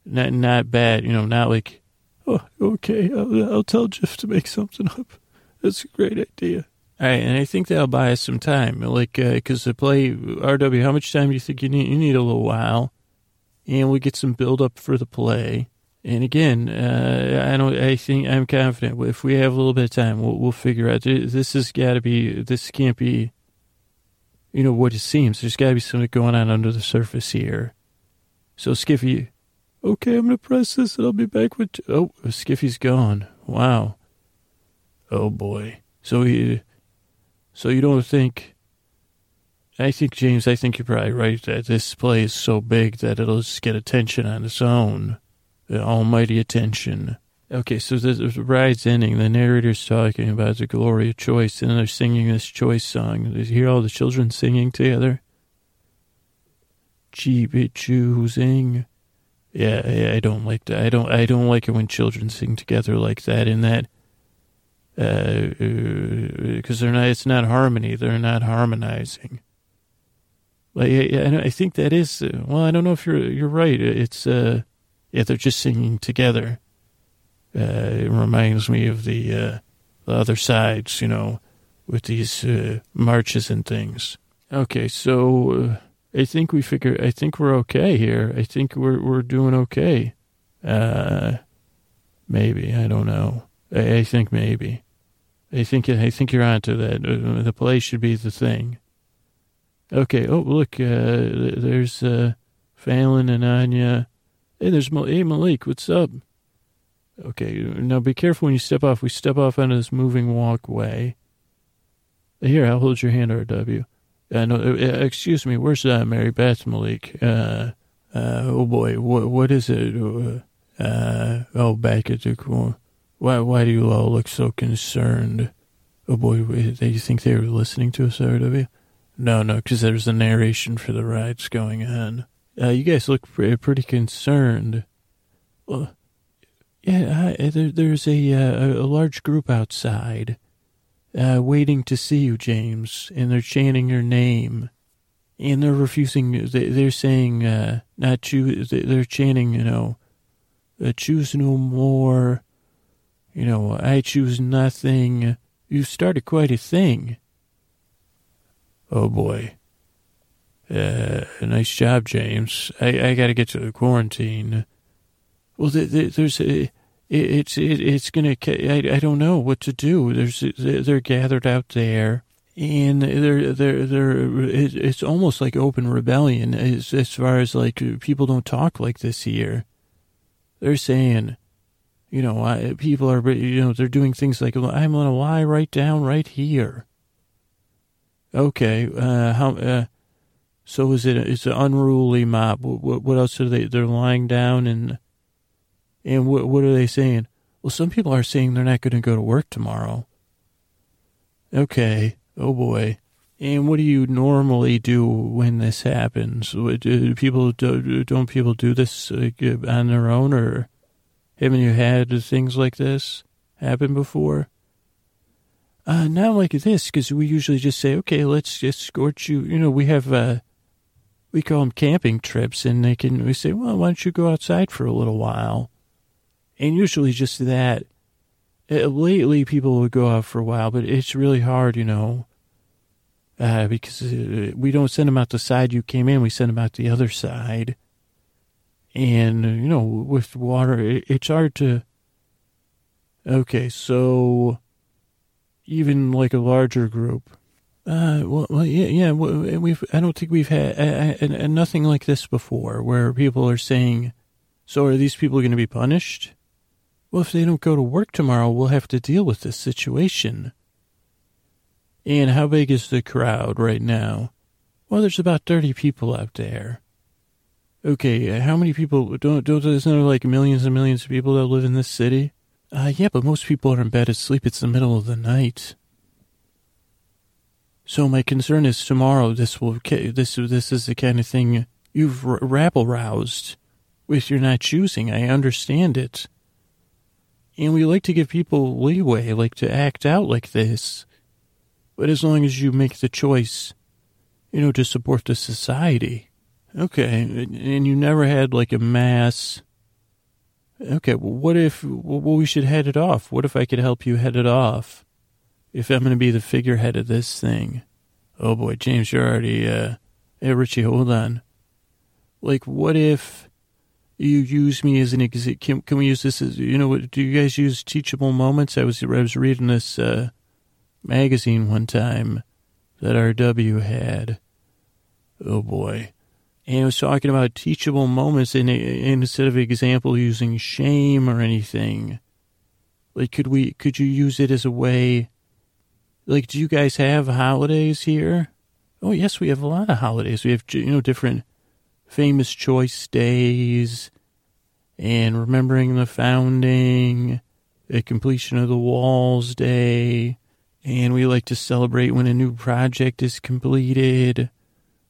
not not bad, you know, not like, oh, okay, I'll, I'll tell Jeff to make something up. That's a great idea. Right, and I think that'll buy us some time, like, because uh, to play RW, how much time do you think you need? You need a little while, and we get some build up for the play. And again, uh, I don't. I think I'm confident. If we have a little bit of time, we'll, we'll figure out. This has got to be. This can't be. You know what it seems. There's got to be something going on under the surface here. So Skiffy, okay, I'm gonna press this, and I'll be back with. Oh, Skiffy's gone. Wow. Oh boy. So he. So you don't think. I think James. I think you're probably right that this play is so big that it'll just get attention on its own the almighty attention. Okay, so the, ride's ending. The narrator's talking about the glory of choice, and they're singing this choice song. Did you hear all the children singing together? It choosing. Yeah, yeah, I don't like that. I don't. I don't like it when children sing together like that. In that, because uh, they're not. It's not harmony. They're not harmonizing. I, I think that is. Uh, well, I don't know if you're. You're right. It's. uh yeah, they're just singing together. Uh, it reminds me of the, uh, the other sides, you know, with these uh, marches and things. Okay, so uh, I think we figure. I think we're okay here. I think we're we're doing okay. Uh, maybe I don't know. I think maybe. I think I think you're onto that. Uh, the play should be the thing. Okay. Oh, look. Uh, there's uh, Fallon and Anya Hey, there's Mal- hey Malik, what's up? Okay, now be careful when you step off. We step off onto this moving walkway. Here, I'll hold your hand, R.W. Uh, no, uh, excuse me, where's uh, Mary Beth Malik? Uh, uh, oh boy, what what is it? Uh, uh, oh, back at the corner. Why why do you all look so concerned? Oh boy, you think they were listening to us, R.W.? No, no, because there's a narration for the rides going on. Uh, you guys look pretty concerned. Well, yeah, I, there, there's a, uh, a large group outside uh, waiting to see you, James, and they're chanting your name. And they're refusing, they're saying, uh, not choose, they're chanting, you know, uh, choose no more, you know, I choose nothing. You started quite a thing. Oh boy. Uh, nice job, James. I, I got to get to the quarantine. Well, there's a, it's it, it's gonna. I, I don't know what to do. There's they're gathered out there, and they're they're they're. It's almost like open rebellion as as far as like people don't talk like this here. They're saying, you know, I, people are you know they're doing things like I'm gonna lie right down right here. Okay, uh, how. Uh, so is it? It's an unruly mob. What, what else are they? They're lying down and and what what are they saying? Well, some people are saying they're not going to go to work tomorrow. Okay. Oh boy. And what do you normally do when this happens? Do people do, don't people do this on their own, or haven't you had things like this happen before? Uh, not like this, because we usually just say, okay, let's escort you. You know, we have uh, we call them camping trips, and they can we say, well, why don't you go outside for a little while? And usually just that. Uh, lately, people would go out for a while, but it's really hard, you know, uh, because uh, we don't send them out the side you came in; we send them out the other side. And you know, with water, it, it's hard to. Okay, so even like a larger group, uh, well, well, yeah, yeah. We've, I don't think we've had uh, uh, nothing like this before, where people are saying, "So are these people going to be punished?" Well, if they don't go to work tomorrow, we'll have to deal with this situation. And how big is the crowd right now? Well, there's about thirty people out there. Okay, uh, how many people? Don't don't there's not like millions and millions of people that live in this city? Uh, yeah, but most people are in bed asleep. It's the middle of the night. So my concern is tomorrow. This will this this is the kind of thing you've rabble roused with your not choosing. I understand it, and we like to give people leeway, like to act out like this. But as long as you make the choice, you know, to support the society, okay, and you never had like a mass. Okay, well, what if well, we should head it off? What if I could help you head it off? if I'm going to be the figurehead of this thing. Oh boy, James, you're already, uh, hey, Richie, hold on. Like, what if, you use me as an example. Can, can we use this as, you know, do you guys use teachable moments? I was, I was reading this uh, magazine one time that RW had. Oh boy. And it was talking about teachable moments and instead of example using shame or anything. Like, could we, could you use it as a way? Like, do you guys have holidays here? Oh, yes, we have a lot of holidays. We have, you know, different famous choice days and remembering the founding, the completion of the walls day. And we like to celebrate when a new project is completed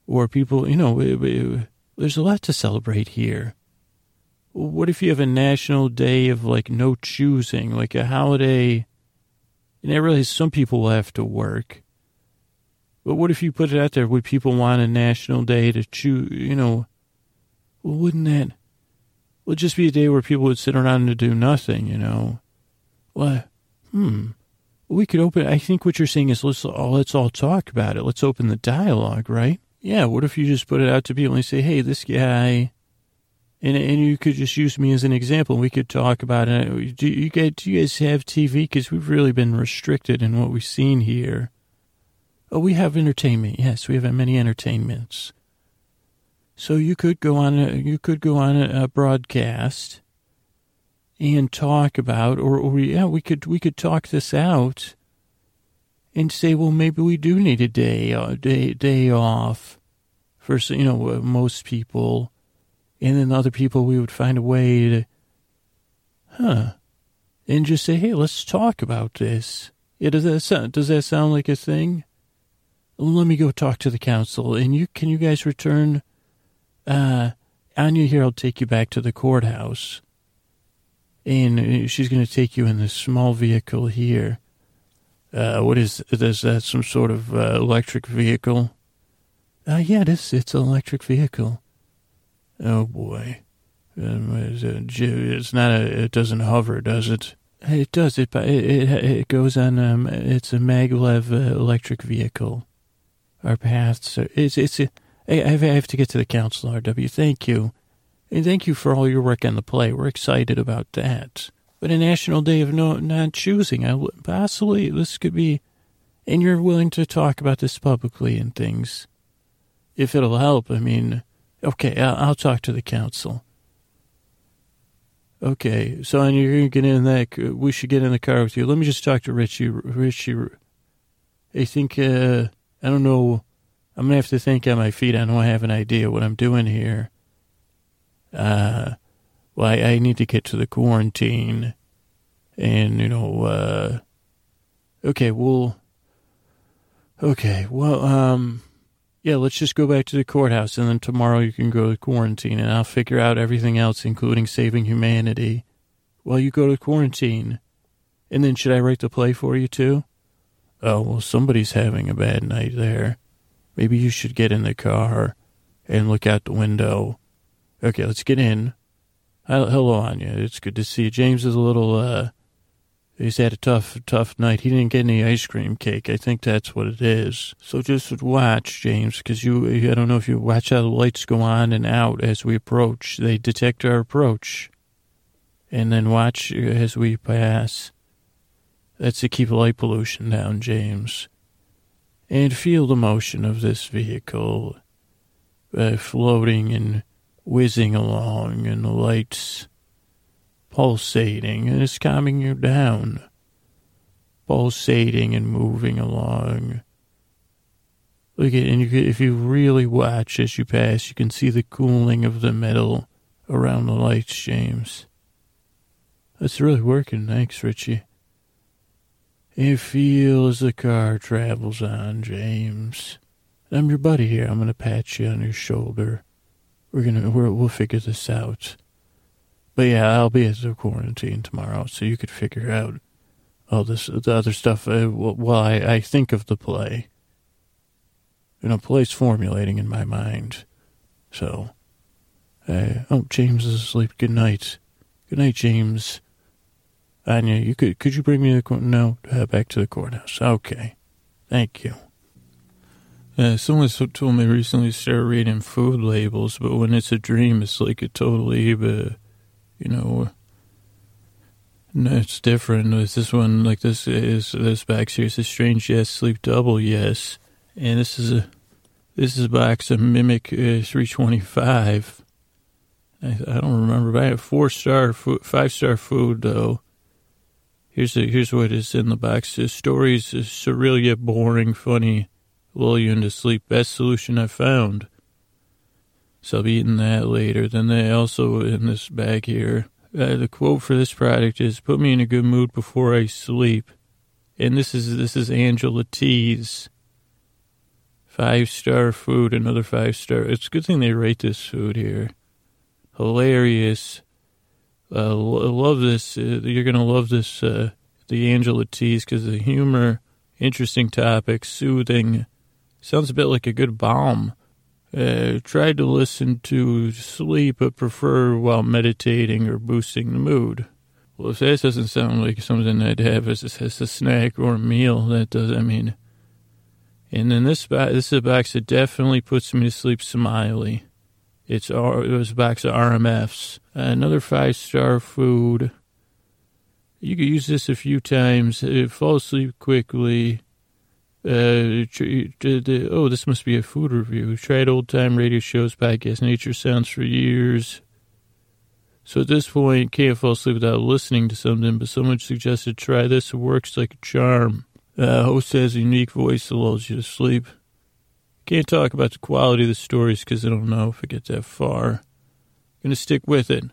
or people, you know, there's a lot to celebrate here. What if you have a national day of like no choosing, like a holiday? And I realize some people will have to work. But what if you put it out there? Would people want a national day to choose, you know, well, wouldn't that would just be a day where people would sit around and do nothing, you know? Well, hmm. We could open. I think what you're saying is let's all let's all talk about it. Let's open the dialogue, right? Yeah. What if you just put it out to people and say, "Hey, this guy," and and you could just use me as an example. And we could talk about it. Do you guys do you guys have TV? Because we've really been restricted in what we've seen here. Oh, we have entertainment. Yes, we have many entertainments. So you could go on a, you could go on a, a broadcast and talk about, or, or yeah, we could we could talk this out and say, well, maybe we do need a day uh, day day off for you know uh, most people, and then other people we would find a way to, huh, and just say, hey, let's talk about this. Yeah, does that sound does that sound like a thing? Let me go talk to the council, and you can you guys return uh, Anya here I'll take you back to the courthouse. And uh, she's going to take you in this small vehicle here. Uh, what is, is that some sort of uh, electric vehicle? Uh, yeah, this, it's an electric vehicle. Oh boy. Um, it's not a, it doesn't hover, does it? It does. It, it, it goes on, um, it's a maglev uh, electric vehicle. Our paths are, it's, it's, a, I have to get to the council, RW. Thank you. And thank you for all your work on the play. We're excited about that. But a national day of no not choosing, I possibly this could be, and you're willing to talk about this publicly and things, if it'll help. I mean, okay, I'll, I'll talk to the council. Okay, so and you're gonna get in that. We should get in the car with you. Let me just talk to Richie. Richie, I think uh, I don't know I'm gonna have to think on my feet. I don't have an idea what I'm doing here. Uh, well, I, I need to get to the quarantine, and you know, uh, okay, well, okay, well, um, yeah, let's just go back to the courthouse, and then tomorrow you can go to quarantine, and I'll figure out everything else, including saving humanity, while you go to quarantine. And then should I write the play for you too? Oh well, somebody's having a bad night there. Maybe you should get in the car and look out the window. Okay, let's get in. Hello, Anya. It's good to see you. James is a little, uh, he's had a tough, tough night. He didn't get any ice cream cake. I think that's what it is. So just watch, James, because you, I don't know if you watch how the lights go on and out as we approach. They detect our approach. And then watch as we pass. That's to keep light pollution down, James and feel the motion of this vehicle uh, floating and whizzing along and the lights pulsating and it's calming you down pulsating and moving along look at and you if you really watch as you pass you can see the cooling of the metal around the lights james that's really working thanks richie and feel as the car travels on, James. I'm your buddy here. I'm going to pat you on your shoulder. We're going to, we'll figure this out. But yeah, I'll be at the quarantine tomorrow, so you could figure out all this, the other stuff uh, while I, I think of the play. You know, play's formulating in my mind. So, uh, oh, James is asleep. Good night. Good night, James. Anya, you could could you bring me the no uh, back to the courthouse? Okay, thank you. Uh, someone told me recently to start reading food labels, but when it's a dream, it's like a totally, uh, you know, no, it's different. With this one, like this is this box here is a strange yes, sleep double yes, and this is a this is a box of Mimic uh, 325. I, I, don't remember, but I have four star food, five star food though. Here's the, here's what is in the box. The stories surreal yet boring, funny, lull you into sleep. Best solution I've found. So I'll be eating that later. Then they also in this bag here uh, the quote for this product is "Put me in a good mood before I sleep," and this is this is Angela T's five star food. Another five star. It's a good thing they rate this food here. Hilarious. Uh, love this. Uh, you're gonna love this. Uh, the Angela T's because the humor, interesting topic, soothing. Sounds a bit like a good balm. Uh, tried to listen to sleep, but prefer while meditating or boosting the mood. Well, if that doesn't sound like something I'd have as a, as a snack or a meal, that does, I mean. And then this, this is a box that definitely puts me to sleep smiley. It's it was a box of RMFs. Another five star food. You could use this a few times. It fall asleep quickly. Uh, oh, this must be a food review. Tried old time radio shows, podcast, nature sounds for years. So at this point, can't fall asleep without listening to something, but someone suggested try this. It works like a charm. Uh, host has a unique voice that lulls you to sleep. Can't talk about the quality of the stories because I don't know if I get that far. Gonna stick with it.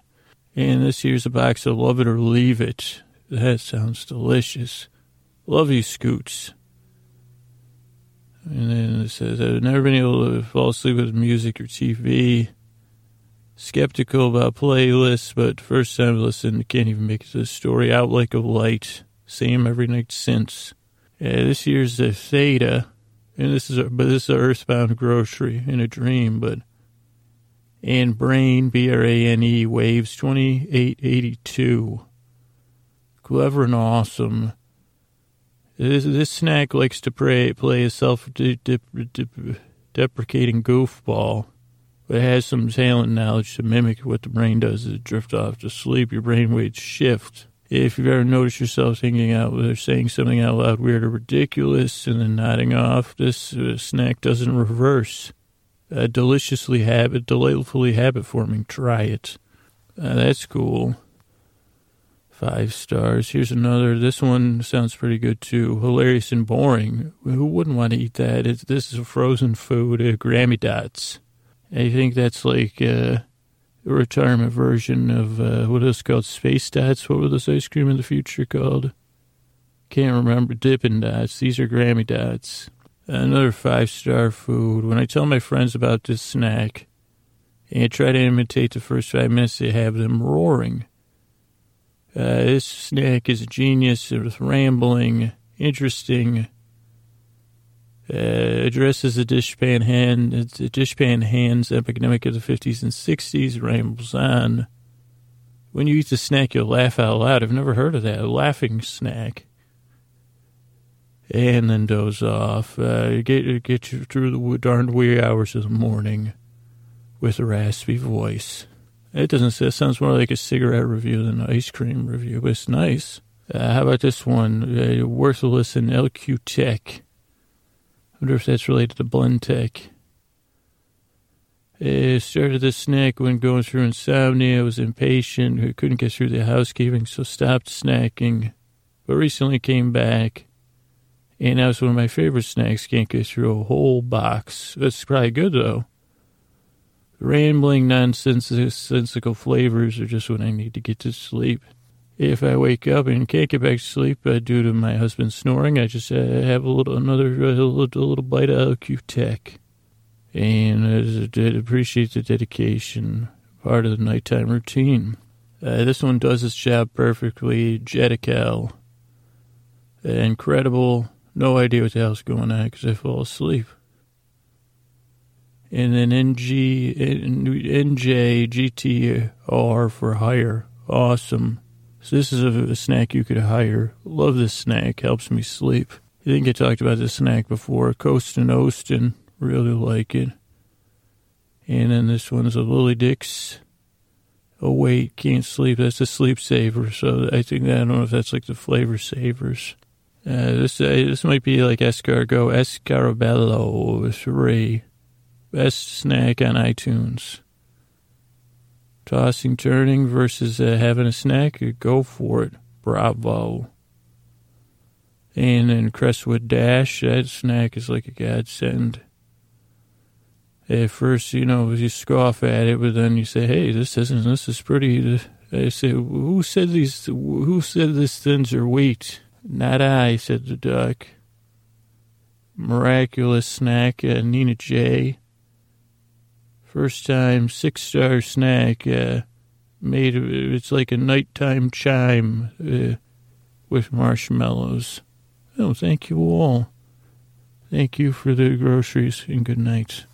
And this here's a box of Love It or Leave It. That sounds delicious. Love you, Scoots. And then it says, I've never been able to fall asleep with music or TV. Skeptical about playlists, but first time listened, can't even make the story out like a light. Same every night since. This year's the Theta, and this is a, but this is a Earthbound Grocery in a dream, but and Brain B R A N E Waves twenty eight eighty two. Clever and awesome. This, this snack likes to play, play a self deprecating goofball, but it has some talent knowledge to mimic what the brain does as it drifts off to sleep. Your brain waves shift. If you've ever noticed yourself thinking out or saying something out loud weird or ridiculous and then nodding off, this uh, snack doesn't reverse. Uh, deliciously habit, delightfully habit forming. Try it. Uh, that's cool. Five stars. Here's another. This one sounds pretty good too. Hilarious and boring. Who wouldn't want to eat that? It's, this is a frozen food, uh, Grammy Dots. I think that's like uh, a retirement version of uh, what is called Space Dots. What were those ice cream in the future called? Can't remember. Dippin' Dots. These are Grammy Dots. Another five star food. When I tell my friends about this snack and I try to imitate the first five minutes, they have them roaring. Uh, this snack is a genius. It's rambling, interesting. Uh, addresses the dishpan hand, It's the dishpan hands epidemic of the 50s and 60s. Rambles on. When you eat the snack, you'll laugh out loud. I've never heard of that. A laughing snack. And then doze off. Uh, get get you through the darned wee hours of the morning with a raspy voice. It doesn't say, it sounds more like a cigarette review than an ice cream review, but it's nice. Uh, how about this one? Uh, worth a listen, LQ Tech. I wonder if that's related to Blend Tech. Started the snack when going through insomnia. I was impatient. I couldn't get through the housekeeping, so stopped snacking. But recently came back. And that was one of my favorite snacks. Can't get through a whole box. That's probably good, though. Rambling, nonsensical flavors are just when I need to get to sleep. If I wake up and can't get back to sleep uh, due to my husband snoring, I just uh, have a little another uh, a little, a little bite of LQ Tech, and I appreciate the dedication. Part of the nighttime routine. Uh, this one does its job perfectly. Jetical. incredible. No idea what the hell's going on because I fall asleep and then NG, NJ, GTR for hire. Awesome. So this is a, a, snack you could hire. Love this snack. Helps me sleep. I think I talked about this snack before. Coast and Oastin. Really like it. And then this one's a Lily Dix. Oh wait, can't sleep. That's a sleep saver. So I think that, I don't know if that's like the flavor savers. Uh, this uh, this might be like escargot, escarabello three, best snack on iTunes. Tossing, turning versus uh, having a snack. Go for it. Bravo. And then Crestwood Dash, that snack is like a godsend. At first, you know, you scoff at it, but then you say, "Hey, this isn't. This is pretty." I say, "Who said these? Who said this thins are wheat?" Not I," said the duck. Miraculous snack, uh, Nina J. First time six star snack. Uh, made it's like a nighttime chime uh, with marshmallows. Oh, thank you all. Thank you for the groceries and good night.